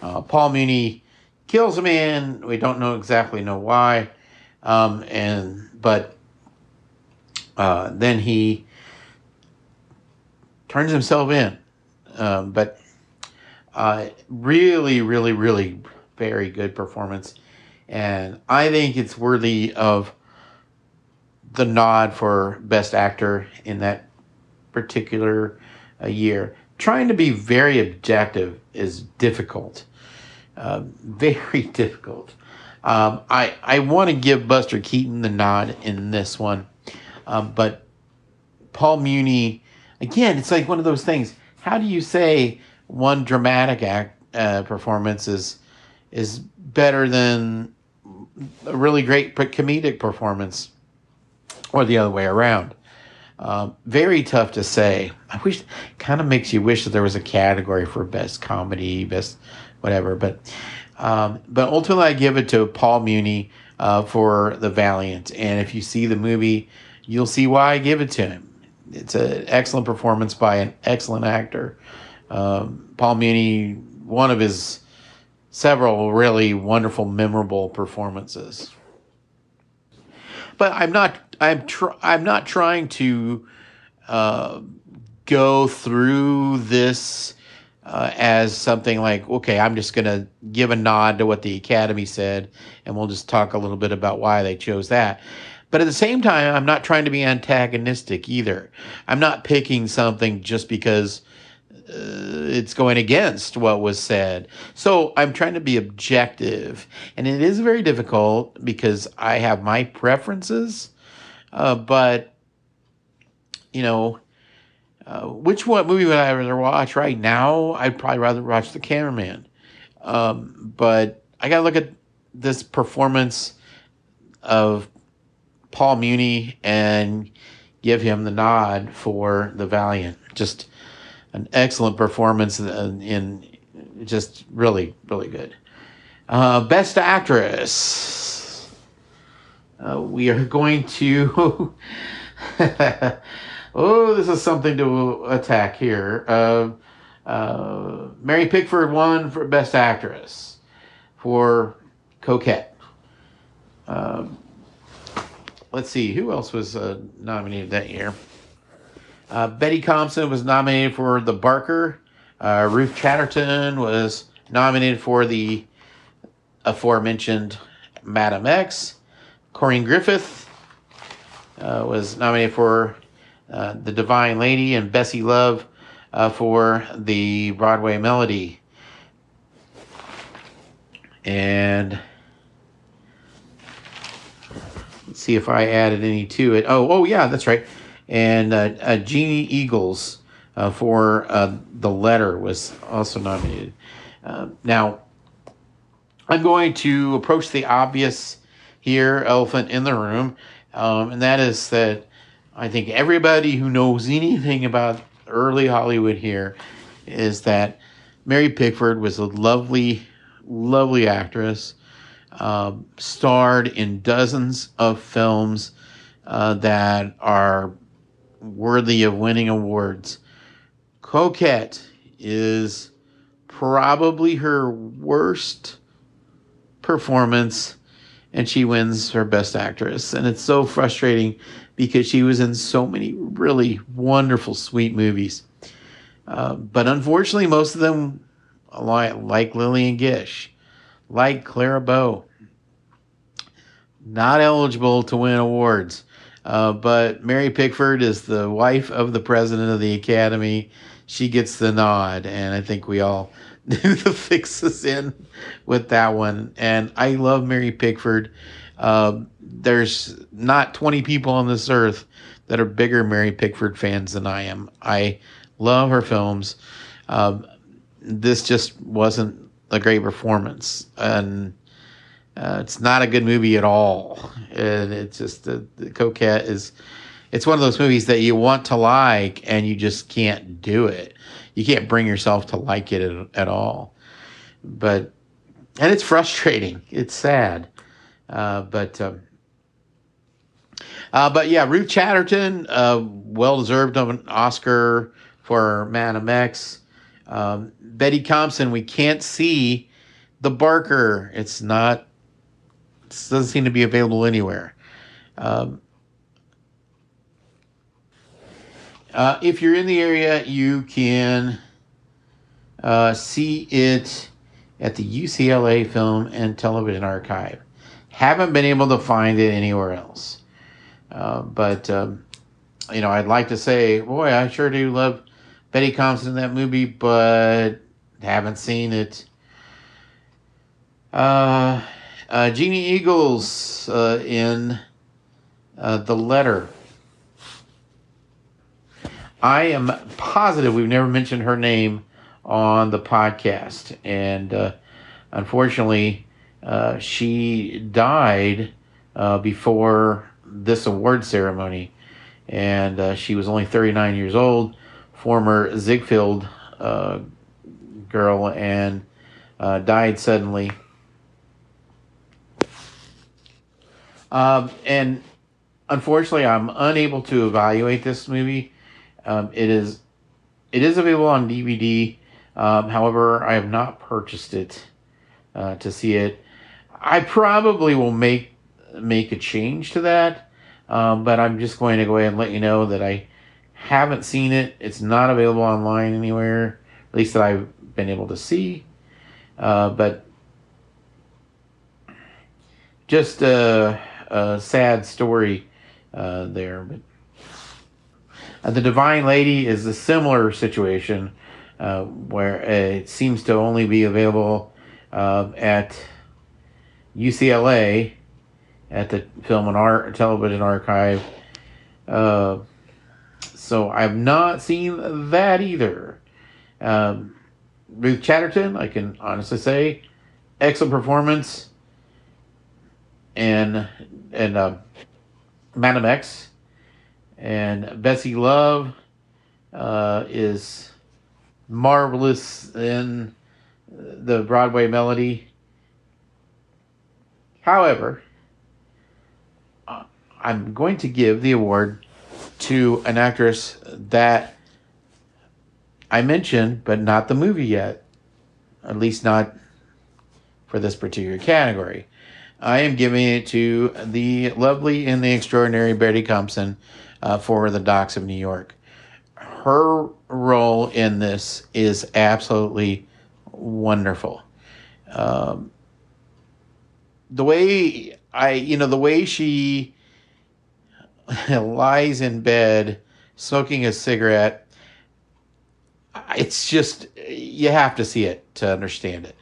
uh, Paul Muni kills a man. We don't know exactly know why. Um, and but uh, then he turns himself in. Um, but uh, really, really, really very good performance. And I think it's worthy of the nod for Best Actor in that particular uh, year. Trying to be very objective is difficult, uh, very difficult. Um, I I want to give Buster Keaton the nod in this one, um, but Paul Muni, again, it's like one of those things. How do you say one dramatic act uh, performance is is better than a really great comedic performance, or the other way around? Um, very tough to say. I wish, kind of makes you wish that there was a category for best comedy, best whatever, but um, but ultimately, I give it to Paul Muni uh, for The Valiant. And if you see the movie, you'll see why I give it to him. It's an excellent performance by an excellent actor. Um, Paul Muni, one of his several really wonderful, memorable performances. But I'm not. I'm. Tr- I'm not trying to uh, go through this uh, as something like, okay, I'm just going to give a nod to what the Academy said, and we'll just talk a little bit about why they chose that. But at the same time, I'm not trying to be antagonistic either. I'm not picking something just because it's going against what was said. So I'm trying to be objective, and it is very difficult because I have my preferences. Uh, but you know, uh, which one movie would I rather watch right now? I'd probably rather watch The Cameraman. Um, but I got to look at this performance of Paul Muni and give him the nod for The Valiant. Just an excellent performance in, in just really, really good. Uh, best actress. Uh, we are going to. oh, this is something to attack here. Uh, uh, Mary Pickford won for best actress for Coquette. Um, let's see who else was uh, nominated that year. Uh, Betty Compson was nominated for The Barker. Uh, Ruth Chatterton was nominated for the aforementioned Madame X. Corinne Griffith uh, was nominated for uh, The Divine Lady, and Bessie Love uh, for the Broadway Melody. And let's see if I added any to it. Oh, oh yeah, that's right and uh, uh, Jeannie Eagels uh, for The Letter was also nominated. Now, I'm going to approach the obvious here, elephant in the room, um, and that is that I think everybody who knows anything about early Hollywood here is that Mary Pickford was a lovely, lovely actress, uh, starred in dozens of films uh, that are worthy of winning awards. Coquette is probably her worst performance, and she wins her Best Actress. And it's so frustrating because she was in so many really wonderful, sweet movies. Uh, but unfortunately, most of them, like, Lillian Gish, like Clara Bow, not eligible to win awards. Uh, but Mary Pickford is the wife of the president of the academy. She gets the nod, and I think we all knew the fixes in with that one. And I love Mary Pickford. Uh, there's not 20 people on this earth that are bigger Mary Pickford fans than I am. I love her films. Um, this just wasn't a great performance, and uh, it's not a good movie at all, and it's just the, the Coquette is. It's one of those movies that you want to like and you just can't do it. You can't bring yourself to like it at, at all. But and it's frustrating. It's sad. Uh, but um, uh, but yeah, Ruth Chatterton, uh, well deserved of an Oscar for Madame X. Um, Betty Compson, we can't see the Barker. It's not doesn't seem to be available anywhere. Um, uh, if you're in the area, you can uh, see it at the UCLA Film and Television Archive. Haven't been able to find it anywhere else. Uh, but, um, you know, I'd like to say, boy, I sure do love Betty Compson in that movie, but haven't seen it. Uh, uh, Jeannie Eagels uh, in uh, The Letter. I am positive we've never mentioned her name on the podcast. And uh, unfortunately, uh, she died uh, before this award ceremony. And she was only 39 years old, former Ziegfeld girl, and died suddenly Um, and unfortunately, I'm unable to evaluate this movie. Um, it is it is available on DVD. Um, however, I have not purchased it uh, to see it. I probably will make make a change to that, um, but I'm just going to go ahead and let you know that I haven't seen it. It's not available online anywhere, at least that I've been able to see. Uh, but just uh, a sad story uh, there. But uh, the Divine Lady is a similar situation. uh, where it seems to only be available uh, at UCLA at the Film and Art Television Archive. Uh, so I've not seen that either. Um, Ruth Chatterton, I can honestly say, excellent performance. And and uh, Madame X and Bessie Love uh, is marvelous in the Broadway melody. However, uh, I'm going to give the award to an actress that I mentioned, but not the movie yet. At least not for this particular category. I am giving it to the lovely and the extraordinary Betty Compson uh, for the Docks of New York. Her role in this is absolutely wonderful. Um, the way I, you know, the way she lies in bed smoking a cigarette, it's just, you have to see it to understand it.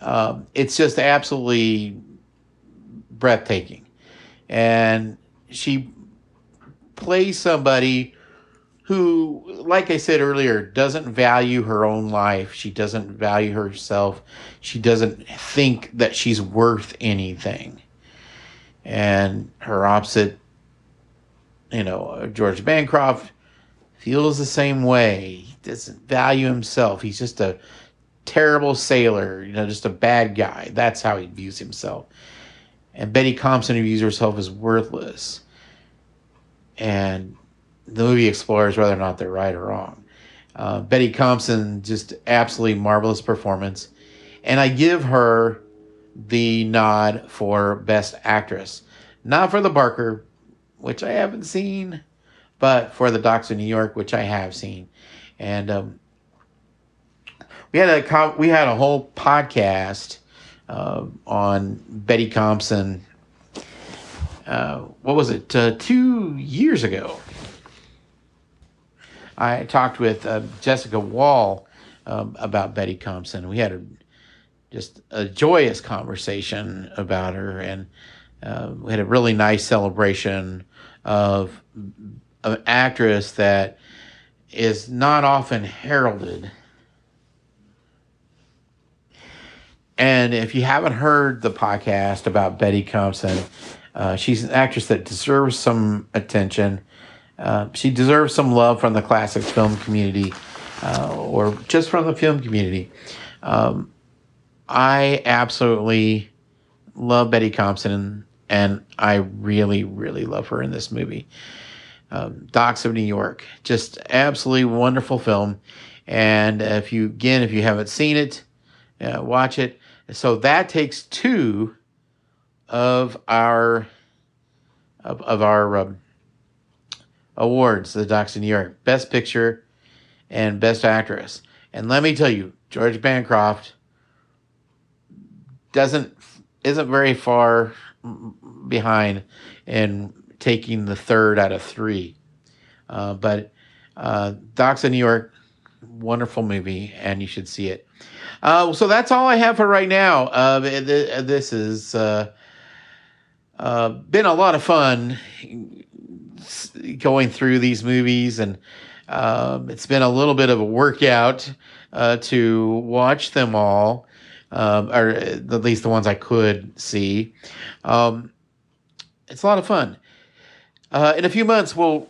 Um, it's just absolutely breathtaking. And she plays somebody who, like I said earlier, doesn't value her own life. She doesn't value herself. She doesn't think that she's worth anything. And her opposite, you know, uh, George Bancroft feels the same way. He doesn't value himself. He's just a terrible sailor, you know, just a bad guy. That's how he views himself. And Betty Compson views herself as worthless. And the movie explores whether or not they're right or wrong. Uh, Betty Compson, just absolutely marvelous performance. And I give her the nod for Best Actress. Not for The Barker, which I haven't seen, but for The Docks of New York, which I have seen. And um, we had a we had a whole podcast uh, on Betty Compson. Uh, what was it? Uh, two years ago, I talked with uh, Jessica Wall um, about Betty Compson. We had a just a joyous conversation about her, and uh, we had a really nice celebration of an actress that is not often heralded And if you haven't heard the podcast about Betty Compson, uh, she's an actress that deserves some attention. Uh, she deserves some love from the classic film community uh, or just from the film community. Um, I absolutely love Betty Compson, and I really, really love her in this movie. Um, Docks of New York, just absolutely wonderful film. And if you, again, if you haven't seen it, uh, watch it. So that takes two of our of, of our um, awards, the Docks of New York, Best Picture and Best Actress. And let me tell you, George Bancroft doesn't isn't very far behind in taking the third out of three. Uh, but uh, Docks of New York, wonderful movie, and you should see it. Uh, so that's all I have for right now. Uh, this has uh, uh, been a lot of fun going through these movies, and um, it's been a little bit of a workout uh, to watch them all, um, or at least the ones I could see. Um, it's a lot of fun. Uh, in a few months, we'll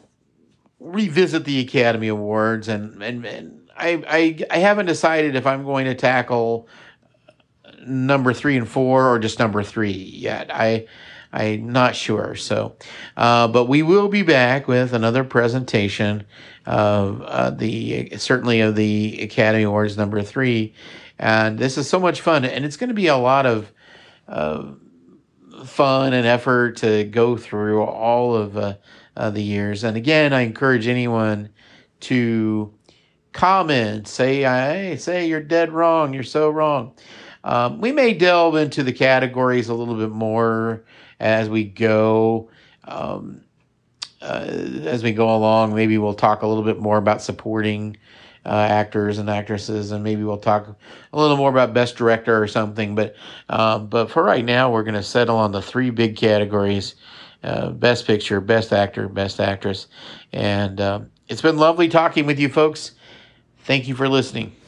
revisit the Academy Awards and, and, and I, I I haven't decided if I'm going to tackle number three and four or just number three yet. I I'm not sure. So, uh, but we will be back with another presentation of uh, the certainly of the Academy Awards number three, and this is so much fun, and it's going to be a lot of. Uh, fun and effort to go through all of uh, uh, the years. And again, I encourage anyone to comment, say, hey, say you're dead wrong, you're so wrong. Um, we may delve into the categories a little bit more as we go. Um, uh, as we go along, maybe we'll talk a little bit more about supporting uh, actors and actresses, and maybe we'll talk a little more about best director or something. But uh, but for right now, we're going to settle on the three big categories: uh, best picture, best actor, best actress. And uh, it's been lovely talking with you folks. Thank you for listening.